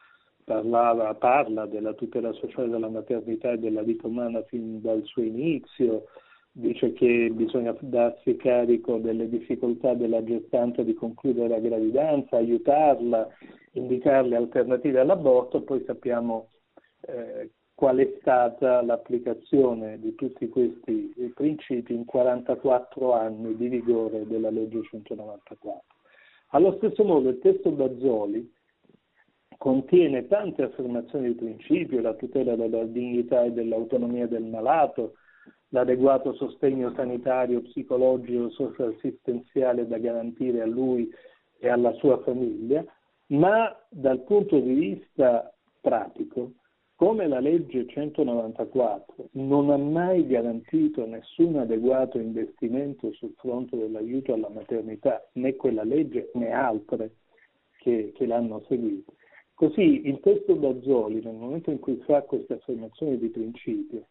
parlava, parla della tutela sociale della maternità e della vita umana fin dal suo inizio, dice che bisogna darsi carico delle difficoltà della gestante di concludere la gravidanza, aiutarla, indicarle alternative all'aborto, poi sappiamo eh, qual è stata l'applicazione di tutti questi principi in 44 anni di vigore della legge 194. Allo stesso modo il testo Bazzoli contiene tante affermazioni di principio, la tutela della dignità e dell'autonomia del malato, l'adeguato sostegno sanitario, psicologico, socio-assistenziale da garantire a lui e alla sua famiglia, ma dal punto di vista pratico, come la legge 194 non ha mai garantito nessun adeguato investimento sul fronte dell'aiuto alla maternità, né quella legge né altre che, che l'hanno seguita, così il testo Bazzoli, nel momento in cui fa queste affermazioni di principio,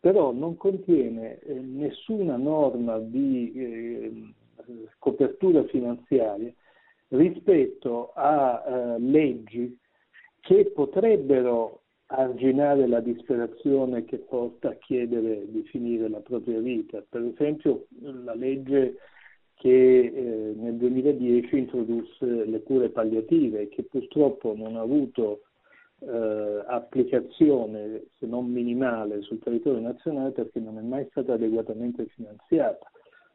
però non contiene eh, nessuna norma di eh, copertura finanziaria rispetto a eh, leggi che potrebbero arginare la disperazione che porta a chiedere di finire la propria vita. Per esempio la legge che eh, nel 2010 introdusse le cure palliative, che purtroppo non ha avuto eh, applicazione, se non minimale, sul territorio nazionale perché non è mai stata adeguatamente finanziata.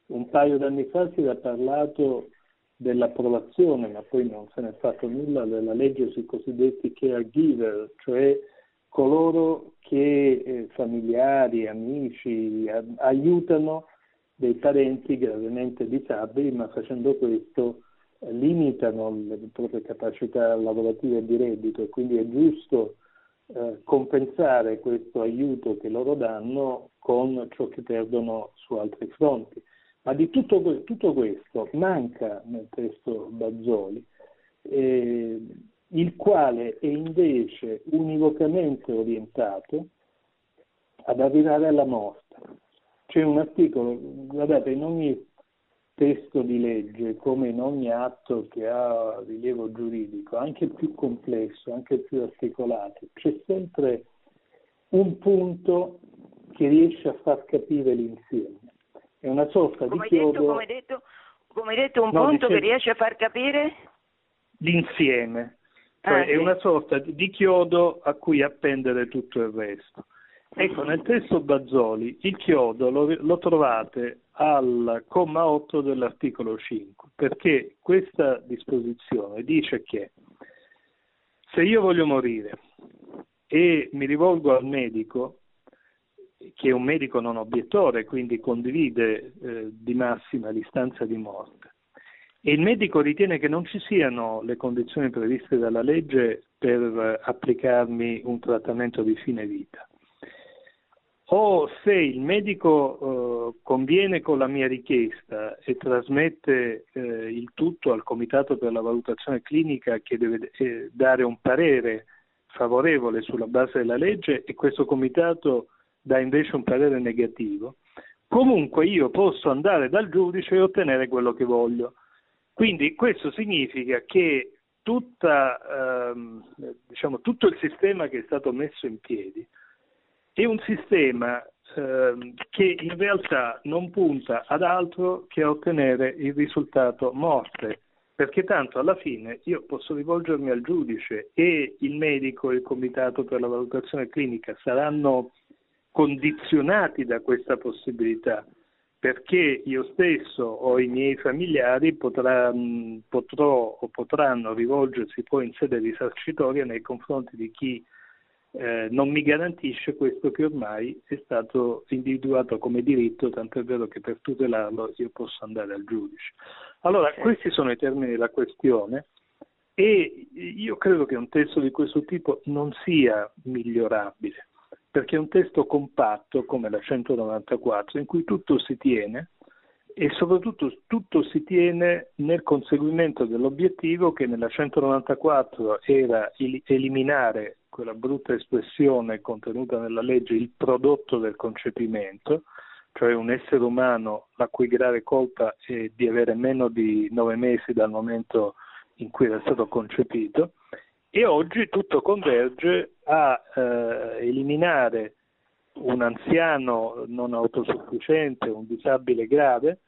Un paio d'anni fa si era parlato dell'approvazione, ma poi non se ne è fatto nulla, della legge sui cosiddetti caregiver, cioè coloro che eh, familiari, amici a, aiutano dei parenti gravemente disabili, ma facendo questo limitano le proprie capacità lavorative e di reddito e quindi è giusto eh, compensare questo aiuto che loro danno con ciò che perdono su altri fronti. Ma di tutto, tutto questo manca nel testo Bazzoli, eh, il quale è invece univocamente orientato ad arrivare alla morte. C'è un articolo, guardate, in ogni testo di legge, come in ogni atto che ha rilievo giuridico, anche più complesso, anche più articolato, c'è sempre un punto che riesce a far capire l'insieme. È una sorta come di chiodo... Detto, come, detto, come hai detto, un no, punto dicevo... che riesce a far capire? L'insieme. Cioè ah, è sì. una sorta di chiodo a cui appendere tutto il resto. Ecco, nel testo Bazzoli il chiodo lo, lo, trovate al comma 8 dell'articolo 5, perché questa disposizione dice che se io voglio morire e mi rivolgo al medico, che è un medico non obiettore, quindi condivide eh, di massima l'istanza di morte, e il medico ritiene che non ci siano le condizioni previste dalla legge per eh, applicarmi un trattamento di fine vita o se il medico eh, conviene con la mia richiesta e trasmette eh, il tutto al Comitato per la valutazione clinica che deve eh, dare un parere favorevole sulla base della legge e questo Comitato dà invece un parere negativo, comunque io posso andare dal giudice e ottenere quello che voglio. Quindi questo significa che tutta, ehm, diciamo, tutto il sistema che è stato messo in piedi è un sistema eh, che in realtà non punta ad altro che a ottenere il risultato morte, perché tanto alla fine io posso rivolgermi al giudice e il medico e il comitato per la valutazione clinica saranno condizionati da questa possibilità perché io stesso o i miei familiari potrà, potrò o potranno rivolgersi poi in sede risarcitoria nei confronti di chi eh, non mi garantisce questo che ormai è stato individuato come diritto, tanto è vero che per tutelarlo io posso andare al giudice. Allora, questi sono i termini della questione e io credo che un testo di questo tipo non sia migliorabile, perché è un testo compatto come la 194 in cui tutto si tiene e soprattutto tutto si tiene nel conseguimento dell'obiettivo che nella 194 era eliminare quella brutta espressione contenuta nella legge, il prodotto del concepimento, cioè un essere umano la cui grave colpa è di avere meno di nove mesi dal momento in cui era stato concepito, e oggi tutto converge a eh, eliminare un anziano non autosufficiente, un disabile grave,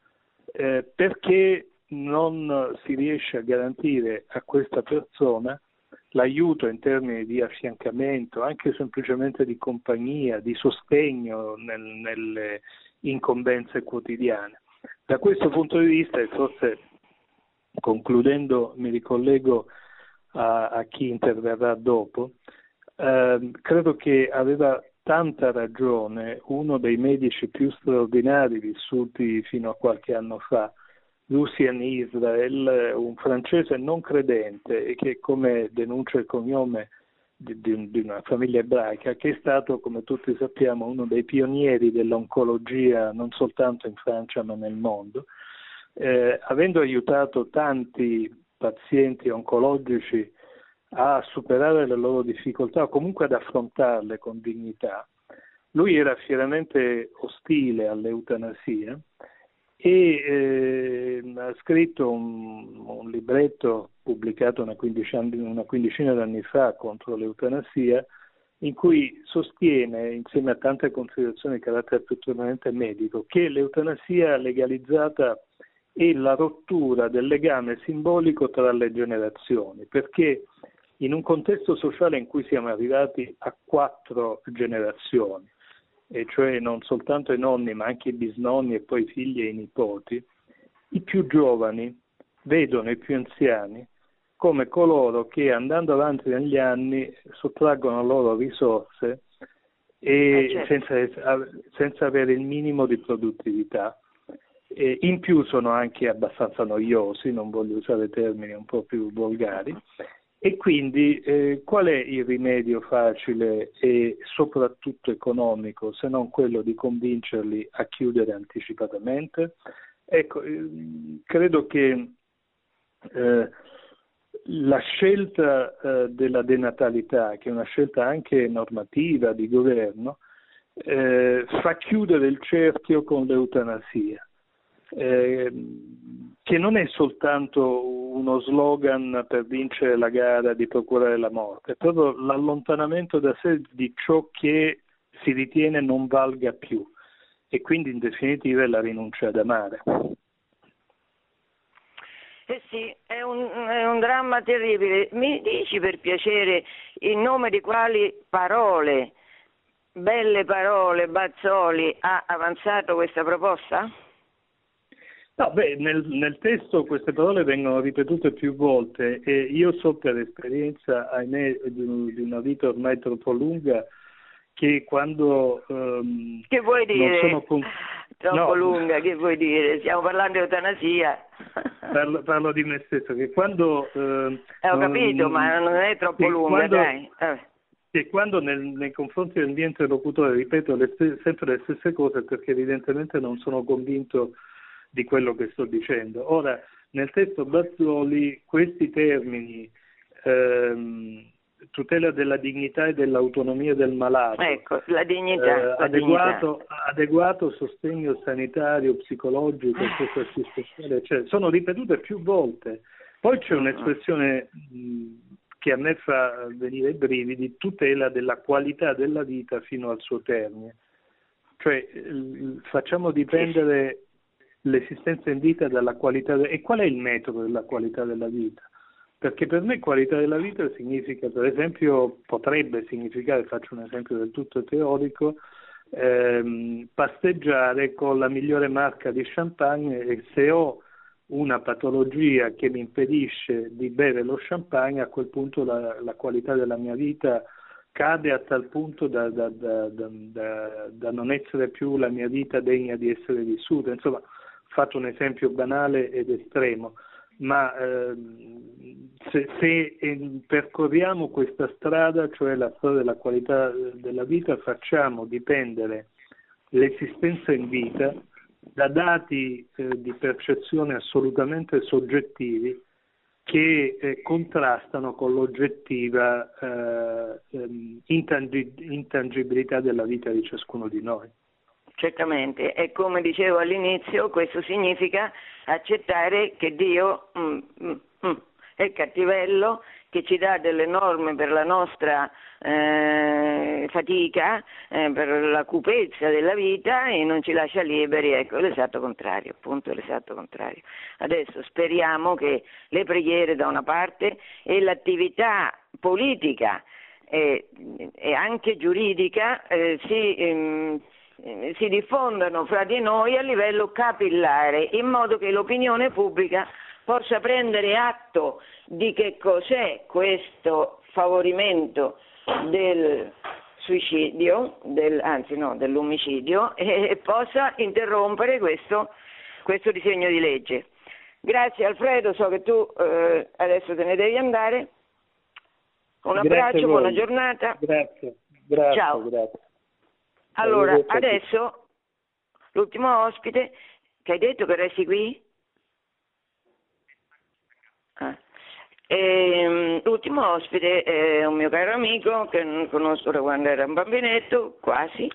eh, perché non si riesce a garantire a questa persona l'aiuto in termini di affiancamento, anche semplicemente di compagnia, di sostegno nel, nelle incombenze quotidiane. Da questo punto di vista, e forse concludendo mi ricollego a, a chi interverrà dopo, eh, credo che aveva tanta ragione uno dei medici più straordinari vissuti fino a qualche anno fa, Lucien Israel, un francese non credente e che come denuncia il cognome di, di, di, una famiglia ebraica, che è stato, come tutti sappiamo, uno dei pionieri dell'oncologia non soltanto in Francia ma nel mondo, eh, avendo aiutato tanti pazienti oncologici a superare le loro difficoltà o comunque ad affrontarle con dignità, lui era fieramente ostile all'eutanasia e eh, ha scritto un, un, libretto pubblicato una una quindicina d'anni fa contro l'eutanasia in cui sostiene, insieme a tante considerazioni di carattere puramente medico, che l'eutanasia legalizzata è la rottura del legame simbolico tra le generazioni, perché in un contesto sociale in cui siamo arrivati a quattro generazioni, e cioè non soltanto i nonni ma anche i bisnonni e poi i figli e i nipoti, i più giovani vedono i più anziani come coloro che andando avanti negli anni sottraggono loro risorse e eh certo. senza, senza, avere il minimo di produttività. E in più sono anche abbastanza noiosi, non voglio usare termini un po' più volgari, e quindi eh, qual è il rimedio facile e soprattutto economico se non quello di convincerli a chiudere anticipatamente? Ecco, eh, credo che eh, la scelta eh, della denatalità, che è una scelta anche normativa di governo, eh, fa chiudere il cerchio con l'eutanasia. Eh, che non è soltanto uno slogan per vincere la gara di procurare la morte, è proprio l'allontanamento da sé di ciò che si ritiene non valga più e quindi in definitiva è la rinuncia ad amare. Eh sì, è un, è un, dramma terribile. Mi dici per piacere in nome di quali parole, belle parole, Bazzoli ha avanzato questa proposta? No, beh, nel, nel, testo queste parole vengono ripetute più volte e io so per esperienza, ahimè, di, di una vita ormai troppo lunga, che quando um, che vuoi dire? Con... troppo no. lunga, che vuoi dire? Stiamo parlando di eutanasia. Parlo, parlo di me stesso, che quando... Uh, eh, ho capito, um, ma non è troppo lunga, quando, dai. Eh. Che quando nel, nei confronti del mio interlocutore ripeto le, sempre le stesse cose perché evidentemente non sono convinto di quello che sto dicendo. Ora, nel testo Bazzoli questi termini, ehm, tutela della dignità e dell'autonomia del malato, ecco, la dignità, eh, adeguato, dignità. adeguato, sostegno sanitario, psicologico, assistenziale, cioè, sono ripetute più volte. Poi c'è un'espressione mh, che a me fa venire i brividi, tutela della qualità della vita fino al suo termine. Cioè facciamo dipendere l'esistenza in vita dalla qualità de- e qual è il metodo della qualità della vita? Perché per me qualità della vita significa, per esempio, potrebbe significare, faccio un esempio del tutto teorico, ehm, pasteggiare con la migliore marca di champagne e se ho una patologia che mi impedisce di bere lo champagne, a quel punto la, la qualità della mia vita cade a tal punto da, da, da, da, non essere più la mia vita degna di essere vissuta. Insomma, fatto un esempio banale ed estremo, ma eh, se, se percorriamo questa strada, cioè la strada della qualità della vita, facciamo dipendere l'esistenza in vita da dati eh, di percezione assolutamente soggettivi che eh, contrastano con l'oggettiva eh, ehm, intangi- intangibilità della vita di ciascuno di noi. Certamente, e come dicevo all'inizio, questo significa accettare che Dio mm, mm, mm, è cattivello, che ci dà delle norme per la nostra eh, fatica, eh, per la cupezza della vita e non ci lascia liberi, ecco, l'esatto contrario, appunto l'esatto contrario. Adesso speriamo che le preghiere da una parte e l'attività politica e, e anche giuridica eh, si, ehm, si diffondano fra di noi a livello capillare, in modo che l'opinione pubblica possa prendere atto di che cos'è questo favorimento del suicidio, del, anzi no, dell'omicidio e, possa interrompere questo, questo, disegno di legge. Grazie Alfredo, so che tu eh, adesso te ne devi andare. Un abbraccio, buona giornata. Grazie, grazie. Ciao. Grazie. Allora, adesso l'ultimo ospite che hai detto che resti qui? Ah. E, ehm, l'ultimo ospite è un mio caro amico che non conosco da quando era un bambinetto, quasi,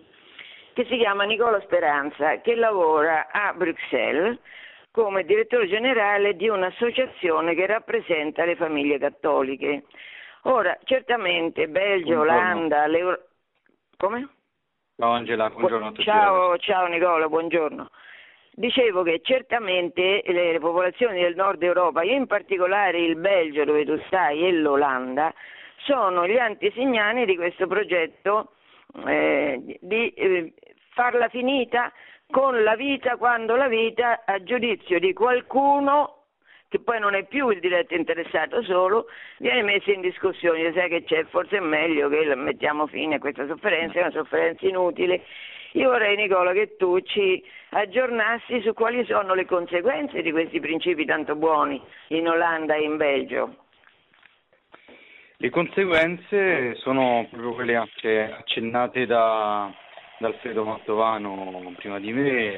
che si chiama Nicola Speranza, che lavora a Bruxelles come direttore generale di un'associazione che rappresenta le famiglie cattoliche. Ora, certamente Belgio. Olanda, l'Euro... Come? Ciao Angela, buongiorno a tutti. Ciao, ciao Nicola, buongiorno. Dicevo che certamente le, le, popolazioni del nord Europa, in particolare il Belgio dove tu stai e l'Olanda, sono gli antesignani di questo progetto eh, di eh, farla finita con la vita quando la vita, a giudizio di qualcuno che poi non è più il diretto interessato solo, viene messa in discussione, sai che c'è, forse è meglio che mettiamo fine a questa sofferenza, è una sofferenza inutile io vorrei Nicola che tu ci aggiornassi su quali sono le conseguenze di questi principi tanto buoni in Olanda e in Belgio. Le conseguenze sono proprio quelle anche accennate da, da Alfredo Mantovano prima di me,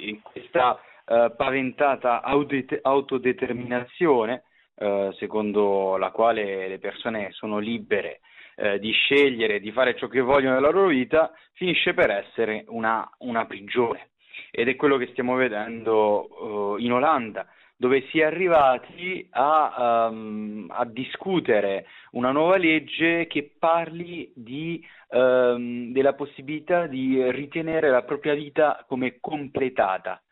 in questa eh, paventata autodeterminazione eh, secondo la quale le persone sono libere eh, di scegliere di fare ciò che vogliono nella loro vita, finisce per essere una, una prigione. Ed è quello che stiamo vedendo uh, in Olanda, dove si è arrivati a, um, a, discutere una nuova legge che parli di, um, della possibilità di ritenere la propria vita come completata.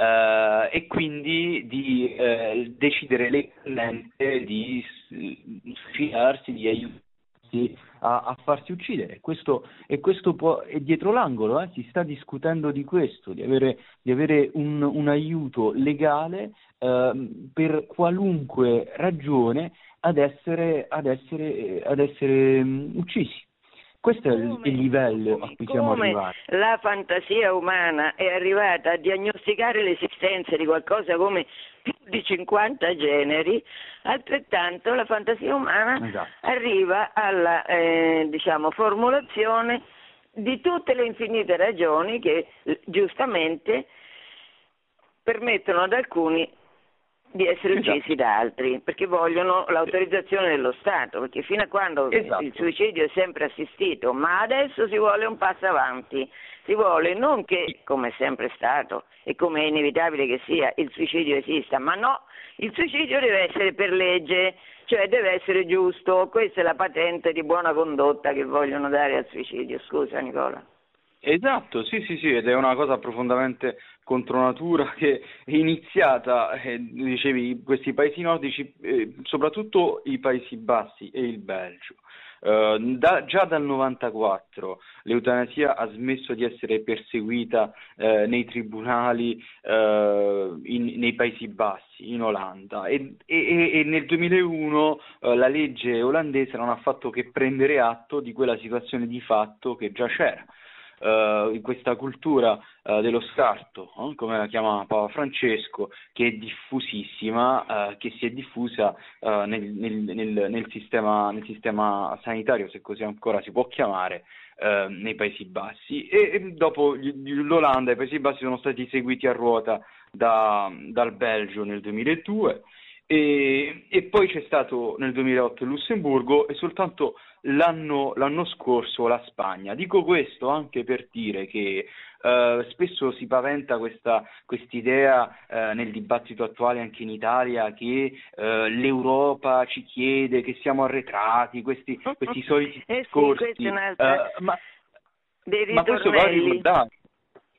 Uh, e quindi di uh, decidere legalmente di suicidarsi, di aiutare a, a, farsi uccidere. Questo, e questo può, è dietro l'angolo, eh? si sta discutendo di questo, di avere, di avere un, un, aiuto legale eh, per qualunque ragione ad essere, ad essere, ad essere um, uccisi. Questo è il, livello a cui siamo arrivati. La fantasia umana è arrivata a diagnosticare l'esistenza di qualcosa come più di 50 generi, altrettanto la fantasia umana esatto. arriva alla eh, diciamo, formulazione di tutte le infinite ragioni che giustamente permettono ad alcuni di essere esatto. uccisi da altri, perché vogliono l'autorizzazione dello Stato, perché fino a quando esatto. il suicidio è sempre assistito, ma adesso si vuole un passo avanti, si vuole non che, come è sempre stato e come è inevitabile che sia, il suicidio esista, ma no, il suicidio deve essere per legge, cioè deve essere giusto, questa è la patente di buona condotta che vogliono dare al suicidio. Scusa Nicola. Esatto, sì, sì, sì, ed è una cosa profondamente contro natura che è iniziata, eh, dicevi, questi paesi nordici, eh, soprattutto i Paesi Bassi e il Belgio. Uh, da, già dal 94 l'eutanasia ha smesso di essere perseguita uh, nei tribunali uh, in, nei Paesi Bassi, in Olanda e, e, e nel 2001 la legge olandese non ha fatto che prendere atto di quella situazione di fatto che già c'era uh, in questa cultura uh, dello scarto, uh, come la chiama Papa Francesco, che è diffusissima, eh, che si è diffusa nel, nel, nel, nel, sistema, nel sistema sanitario, se così ancora si può chiamare, nei Paesi Bassi. E, e, dopo l'Olanda e i Paesi Bassi sono stati seguiti a ruota da, dal Belgio nel 2002 e, e, poi c'è stato nel 2008 il Lussemburgo e soltanto l'anno, l'anno scorso la Spagna. Dico questo anche per dire che eh, spesso si paventa questa idea eh, nel dibattito attuale anche in Italia che eh, l'Europa ci chiede che siamo arretrati, questi, questi soliti discorsi. Eh sì, eh, ma, ma questo va ricordato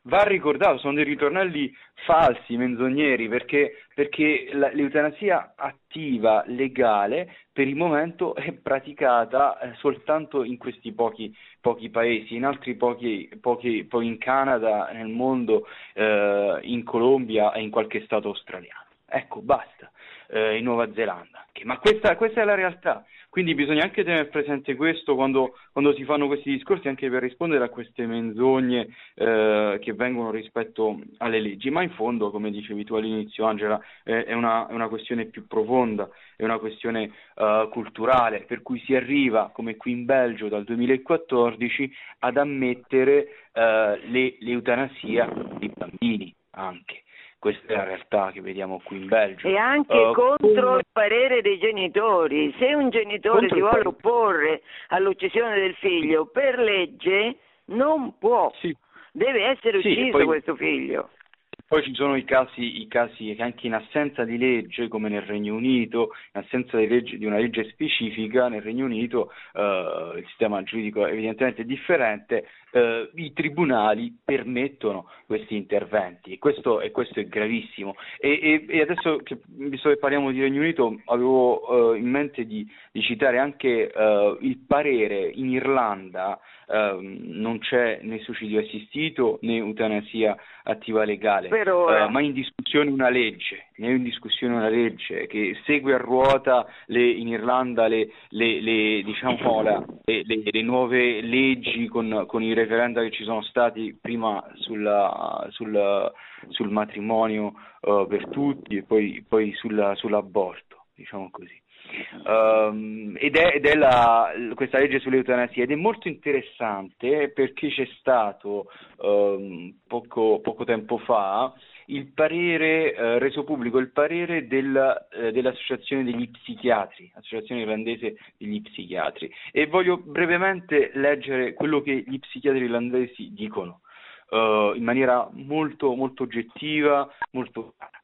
va ricordato, sono dei ritornelli falsi, menzogneri, perché, perché l'eutanasia attiva, legale, per il momento è praticata eh, soltanto in questi pochi, pochi paesi, in altri pochi, pochi, poi in Canada, nel mondo, eh, in Colombia e in qualche stato australiano. Ecco, basta, eh, in Nuova Zelanda. Ma questa, questa è la realtà. Quindi bisogna anche tenere presente questo quando, quando, si fanno questi discorsi, anche per rispondere a queste menzogne eh, che vengono rispetto alle leggi. Ma in fondo, come dicevi tu all'inizio, Angela, eh, è, una, è, una, questione più profonda, è una questione eh, culturale, per cui si arriva, come qui in Belgio dal 2014, ad ammettere eh, le, l'eutanasia di bambini anche questa è la realtà che vediamo qui in Belgio. E anche uh, contro il parere dei genitori. Se un genitore si vuole opporre all'uccisione del figlio, per legge non può, sì. deve essere sì, ucciso poi... questo figlio. Poi ci sono i casi, i casi, che anche in assenza di legge, come nel Regno Unito, in assenza di, legge, di una legge specifica, nel Regno Unito eh, il sistema giuridico evidentemente è differente, eh, i tribunali permettono questi interventi e questo, e questo è gravissimo. E, e, e, adesso, che, visto che parliamo di Regno Unito, avevo eh, in mente di, di citare anche eh, il parere in Irlanda Uh, non c'è né suicidio assistito né eutanasia attiva legale, uh, ma in discussione una legge, è in discussione una legge che segue a ruota le, in Irlanda le, le, le, diciamo, la, le nuove leggi con, con, i referenda che ci sono stati prima sulla, sul, sul, matrimonio uh, per tutti e poi, poi sulla, sull'aborto, diciamo così. Um, ed è, ed è la, questa legge sull'eutanasia ed è molto interessante perché c'è stato um, poco, poco, tempo fa il parere, eh, reso pubblico il parere del, eh, dell'associazione degli psichiatri, associazione irlandese degli psichiatri e voglio brevemente leggere quello che gli psichiatri irlandesi dicono uh, in maniera molto, molto oggettiva, molto chiara.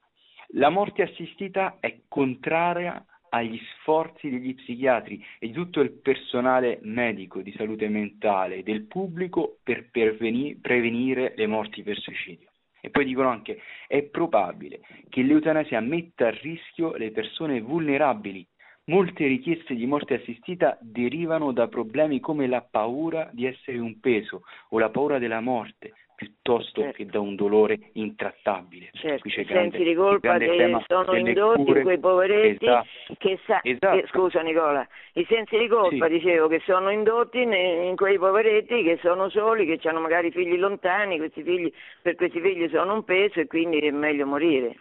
La morte assistita è contraria agli sforzi degli psichiatri e di tutto il personale medico di salute mentale del pubblico per prevenire le morti per suicidio. E poi dicono anche è probabile che l'eutanasia metta a rischio le persone vulnerabili. Molte richieste di morte assistita derivano da problemi come la paura di essere un peso o la paura della morte, piuttosto certo. che da un dolore intrattabile. Certo. I sensi di colpa che sono indotti cure. quei poveretti esatto. che sa... esatto. eh, scusa Nicola, i sensi di colpa sì. dicevo che sono indotti in quei poveretti che sono soli, che hanno magari figli lontani, questi figli, per questi figli sono un peso e quindi è meglio morire.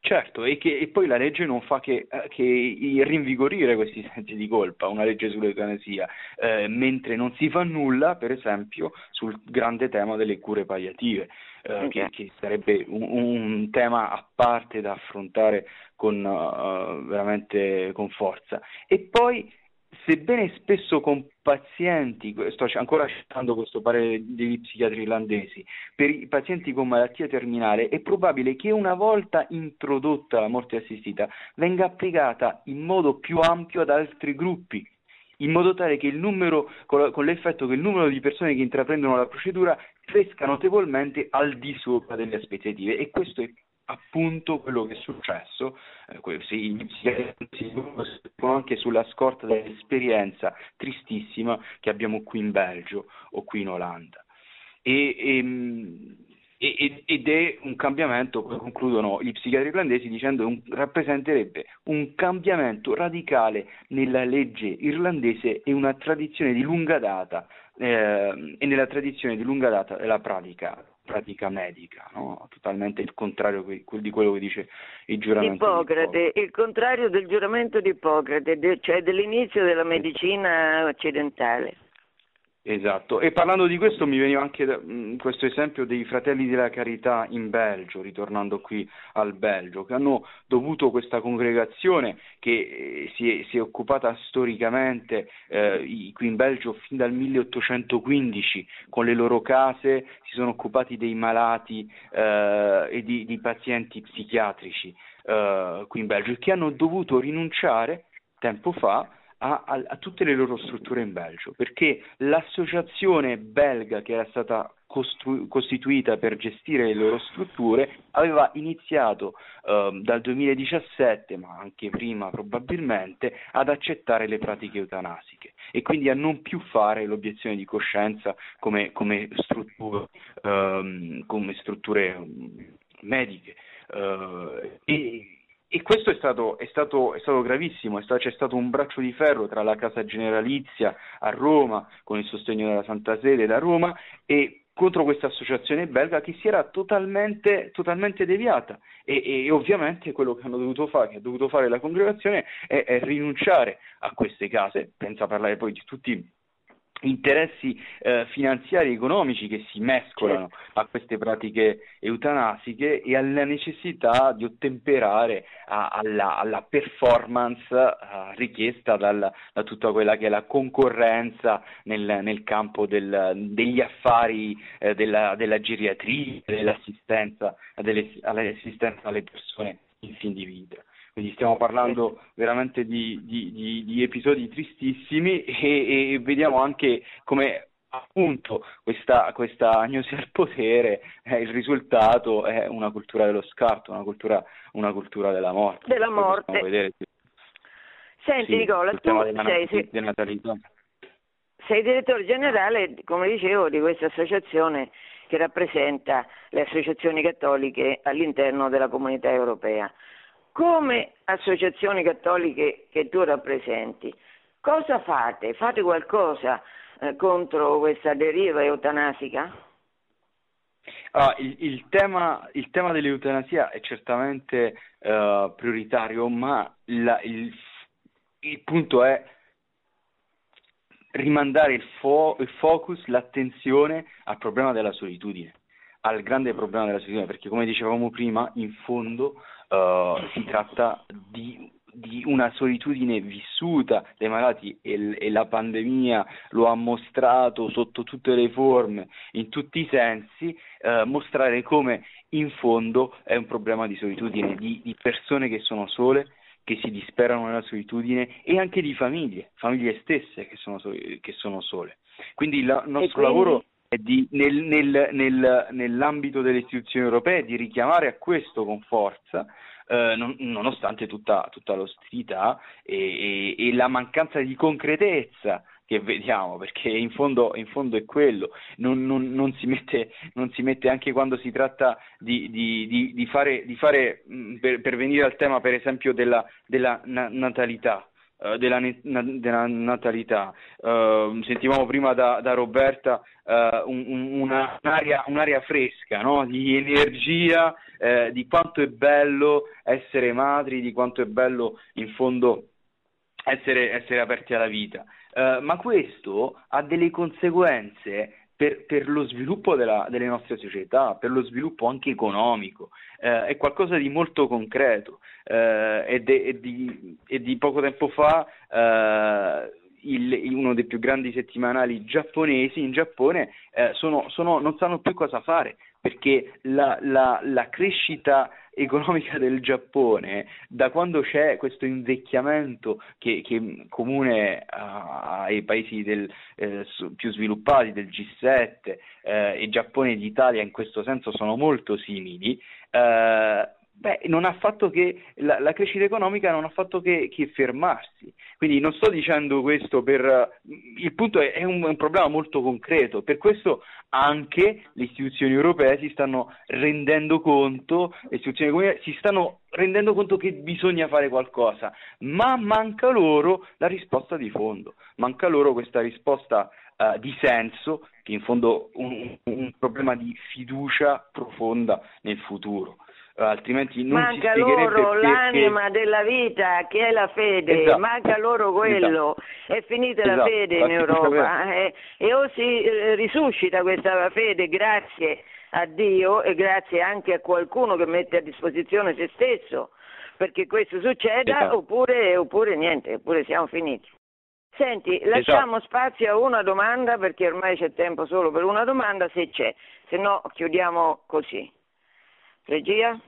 Certo, e, che, e, poi la legge non fa che, eh, che, rinvigorire questi sensi di colpa, una legge sull'eutanasia, eh, mentre non si fa nulla, per esempio, sul grande tema delle cure palliative, eh, okay. che, che, sarebbe un, un, tema a parte da affrontare con, uh, veramente con forza. E poi sebbene spesso con pazienti, sto ancora citando questo parere degli psichiatri irlandesi, per i pazienti con malattia terminale è probabile che una volta introdotta la morte assistita venga applicata in modo più ampio ad altri gruppi in modo tale che il numero, con l'effetto che il numero di persone che intraprendono la procedura cresca notevolmente al di sopra delle aspettative. E questo è appunto quello che è successo, eh, si, si, anche sulla scorta dell'esperienza tristissima che abbiamo qui in Belgio o qui in Olanda. E, e, ehm, ed è un cambiamento, concludono gli psichiatri irlandesi dicendo che rappresenterebbe un cambiamento radicale nella legge irlandese e una tradizione di lunga data eh, e nella tradizione di lunga data della pratica, pratica medica, no? totalmente il contrario di quello che dice il giuramento Ippocrate, di Ippocrate. il contrario del giuramento di Ippocrate, cioè dell'inizio della medicina occidentale. Esatto, e parlando di questo mi veniva anche da, mh, mm, questo esempio dei fratelli della carità in Belgio, ritornando qui al Belgio, che hanno dovuto questa congregazione che eh, si, è, si, è, occupata storicamente eh, qui in Belgio fin dal 1815 con le loro case, si sono occupati dei malati eh, e di, di, pazienti psichiatrici eh, qui in Belgio che hanno dovuto rinunciare tempo fa a, a, a, tutte le loro strutture in Belgio, perché l'associazione belga che era stata costru- costituita per gestire le loro strutture aveva iniziato eh, dal 2017, ma anche prima probabilmente, ad accettare le pratiche eutanasiche e quindi a non più fare l'obiezione di coscienza come, come strutture, ehm, come strutture mm, mediche. Eh, e, e questo è stato, è stato, è stato gravissimo, stato, c'è stato un braccio di ferro tra la Casa Generalizia a Roma, con il sostegno della Santa Sede da Roma, e contro questa associazione belga che si era totalmente, totalmente deviata. E, e, ovviamente quello che hanno dovuto fare, che ha dovuto fare la congregazione è, è rinunciare a queste case, senza parlare poi di tutti interessi eh, finanziari e economici che si mescolano certo. a queste pratiche eutanasiche e alla necessità di ottemperare a, alla, alla, performance uh, richiesta dal, da tutta quella che è la concorrenza nel, nel campo del, degli affari eh, della, della, geriatria, dell'assistenza, dell'assistenza alle persone in fin di vita. Quindi stiamo parlando veramente di, di, di, di episodi tristissimi e, e, vediamo anche come appunto questa, questa agnosi al potere, eh, il risultato è una cultura dello scarto, una cultura, una cultura della morte. Della morte. Vedere, Senti sì, Nicola, tu sei, sei, sei direttore generale, come dicevo, di questa associazione che rappresenta le associazioni cattoliche all'interno della comunità europea come associazioni cattoliche che tu rappresenti, cosa fate? Fate qualcosa eh, contro questa deriva eutanasica? Ah, il, il, tema, il, tema, dell'eutanasia è certamente uh, prioritario, ma la, il, il, punto è rimandare il, fo, il focus, l'attenzione al problema della solitudine, al grande problema della solitudine, perché come dicevamo prima, in fondo uh, si tratta di, di, una solitudine vissuta dai malati e, e, la pandemia lo ha mostrato sotto tutte le forme, in tutti i sensi, uh, mostrare come in fondo è un problema di solitudine, di, di persone che sono sole, che si disperano nella solitudine e anche di famiglie, famiglie stesse che sono, che sono sole. Quindi il nostro quindi... lavoro di, nel, nel, nel, nell'ambito delle istituzioni europee di richiamare a questo con forza, eh, non, nonostante tutta, tutta l'ostilità e, e, e, la mancanza di concretezza che vediamo, perché in fondo, in fondo è quello, non, non, non, si mette, non, si mette, anche quando si tratta di, di, di, di fare, fare per, per, venire al tema per esempio della, della natalità, Uh, della, della, natalità. Uh, sentivamo prima da, da Roberta uh, un, un, una, un'aria, un'aria, fresca, no? di energia, di quanto è bello essere madri, di quanto è bello in fondo essere, essere aperti alla vita. ma questo ha delle conseguenze per, per, lo sviluppo della, delle nostre società, per lo sviluppo anche economico, eh, è qualcosa di molto concreto eh, e, de, e, di, e, di, poco tempo fa eh, il, uno dei più grandi settimanali giapponesi in Giappone eh, sono, sono, non sanno più cosa fare perché la, la, la, crescita economica del Giappone, da quando c'è questo invecchiamento che, che comune ai paesi del, eh, più sviluppati del G7 eh, e Giappone e l'Italia in questo senso sono molto simili, eh, Beh, non ha fatto che la, la, crescita economica non ha fatto che, che, fermarsi. Quindi non sto dicendo questo per. Il punto è, è un, un, problema molto concreto. Per questo anche le istituzioni europee si stanno rendendo conto, le istituzioni comunitarie si stanno rendendo conto che bisogna fare qualcosa, ma manca loro la risposta di fondo, manca loro questa risposta uh, di senso, che in fondo è un, un problema di fiducia profonda nel futuro altrimenti non manca si loro perché... l'anima della vita che è la fede, esatto. manca loro quello, esatto. è finita esatto. la fede in Europa eh, e o si eh, risuscita questa fede grazie a Dio e grazie anche a qualcuno che mette a disposizione se stesso perché questo succeda esatto. oppure, oppure niente, oppure siamo finiti. Senti, lasciamo esatto. spazio a una domanda perché ormai c'è tempo solo per una domanda se c'è, se no chiudiamo così. Regia?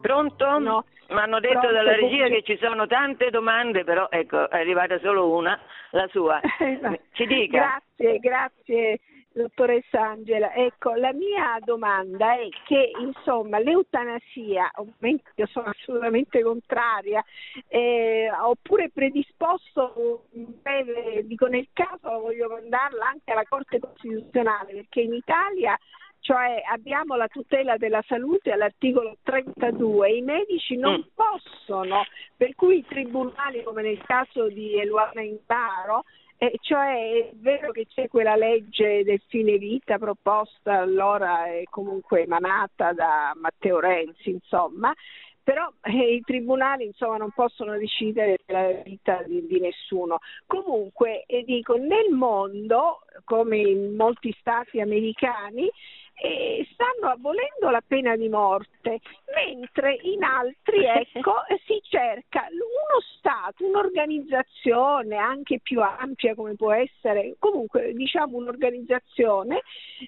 Pronto? No. Mi hanno detto Pronto, dalla regia che ci sono tante domande, però ecco, è arrivata solo una, la sua. Ci dica. Grazie, grazie dottoressa Angela, ecco, la mia domanda è che insomma l'eutanasia, ovviamente io sono assolutamente contraria, eh, oppure predisposto breve, dico nel caso voglio mandarla anche alla Corte Costituzionale, perché in Italia cioè abbiamo la tutela della salute all'articolo 32, i medici non mm. possono, per cui i tribunali come nel caso di Eluana Imparo eh, cioè è vero che c'è quella legge del fine vita proposta allora e comunque emanata da Matteo Renzi, insomma, però eh, i tribunali insomma, non possono decidere della vita di, di nessuno. Comunque, eh, dico, nel mondo, come in molti stati americani, eh, stanno abolendo la pena di morte, mentre in altri ecco, si cerca uno Stato, un'organizzazione anche più ampia come può essere, comunque diciamo un'organizzazione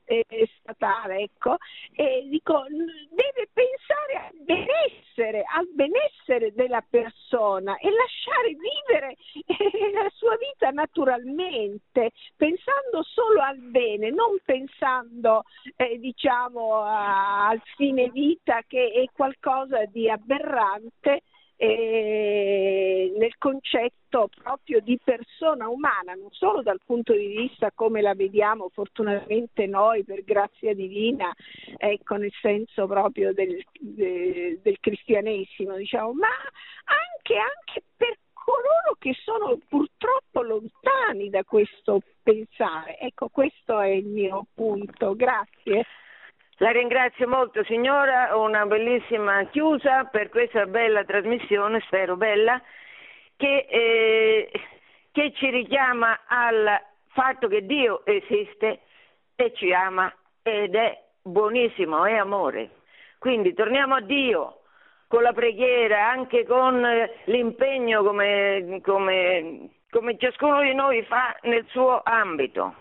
eh, statale, ecco, e dico, deve pensare al benessere, al benessere della persona e lasciare vivere eh, la sua vita naturalmente, pensando solo al bene, non pensando eh, diciamo al fine vita che è qualcosa di aberrante eh, nel concetto proprio di persona umana, non solo dal punto di vista come la vediamo fortunatamente noi per grazia divina, ecco nel senso proprio del, de, del cristianesimo, diciamo, ma anche, anche per coloro che sono purtroppo lontani da questo pensare. Ecco, questo è il mio punto. Grazie. La ringrazio molto signora, una bellissima chiusa per questa bella trasmissione, spero bella, che, eh, che ci richiama al fatto che Dio esiste e ci ama ed è buonissimo, è amore. Quindi torniamo a Dio con la preghiera, anche con l'impegno come, come, come ciascuno di noi fa nel suo ambito.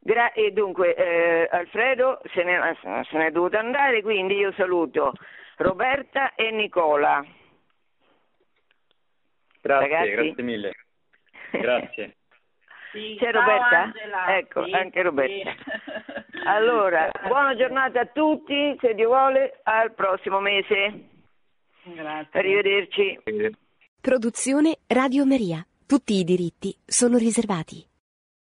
Gra- e dunque eh, Alfredo se ne, se ne è dovuto andare, quindi io saluto Roberta e Nicola. Grazie, Ragazzi. grazie mille. Grazie. Sì, C'è Roberta? Angela. Ecco, sì, anche Roberta. Sì. Allora, buona giornata a tutti, se Dio vuole, al prossimo mese. Grazie. Arrivederci. Produzione Radio Maria. Tutti i diritti sono riservati.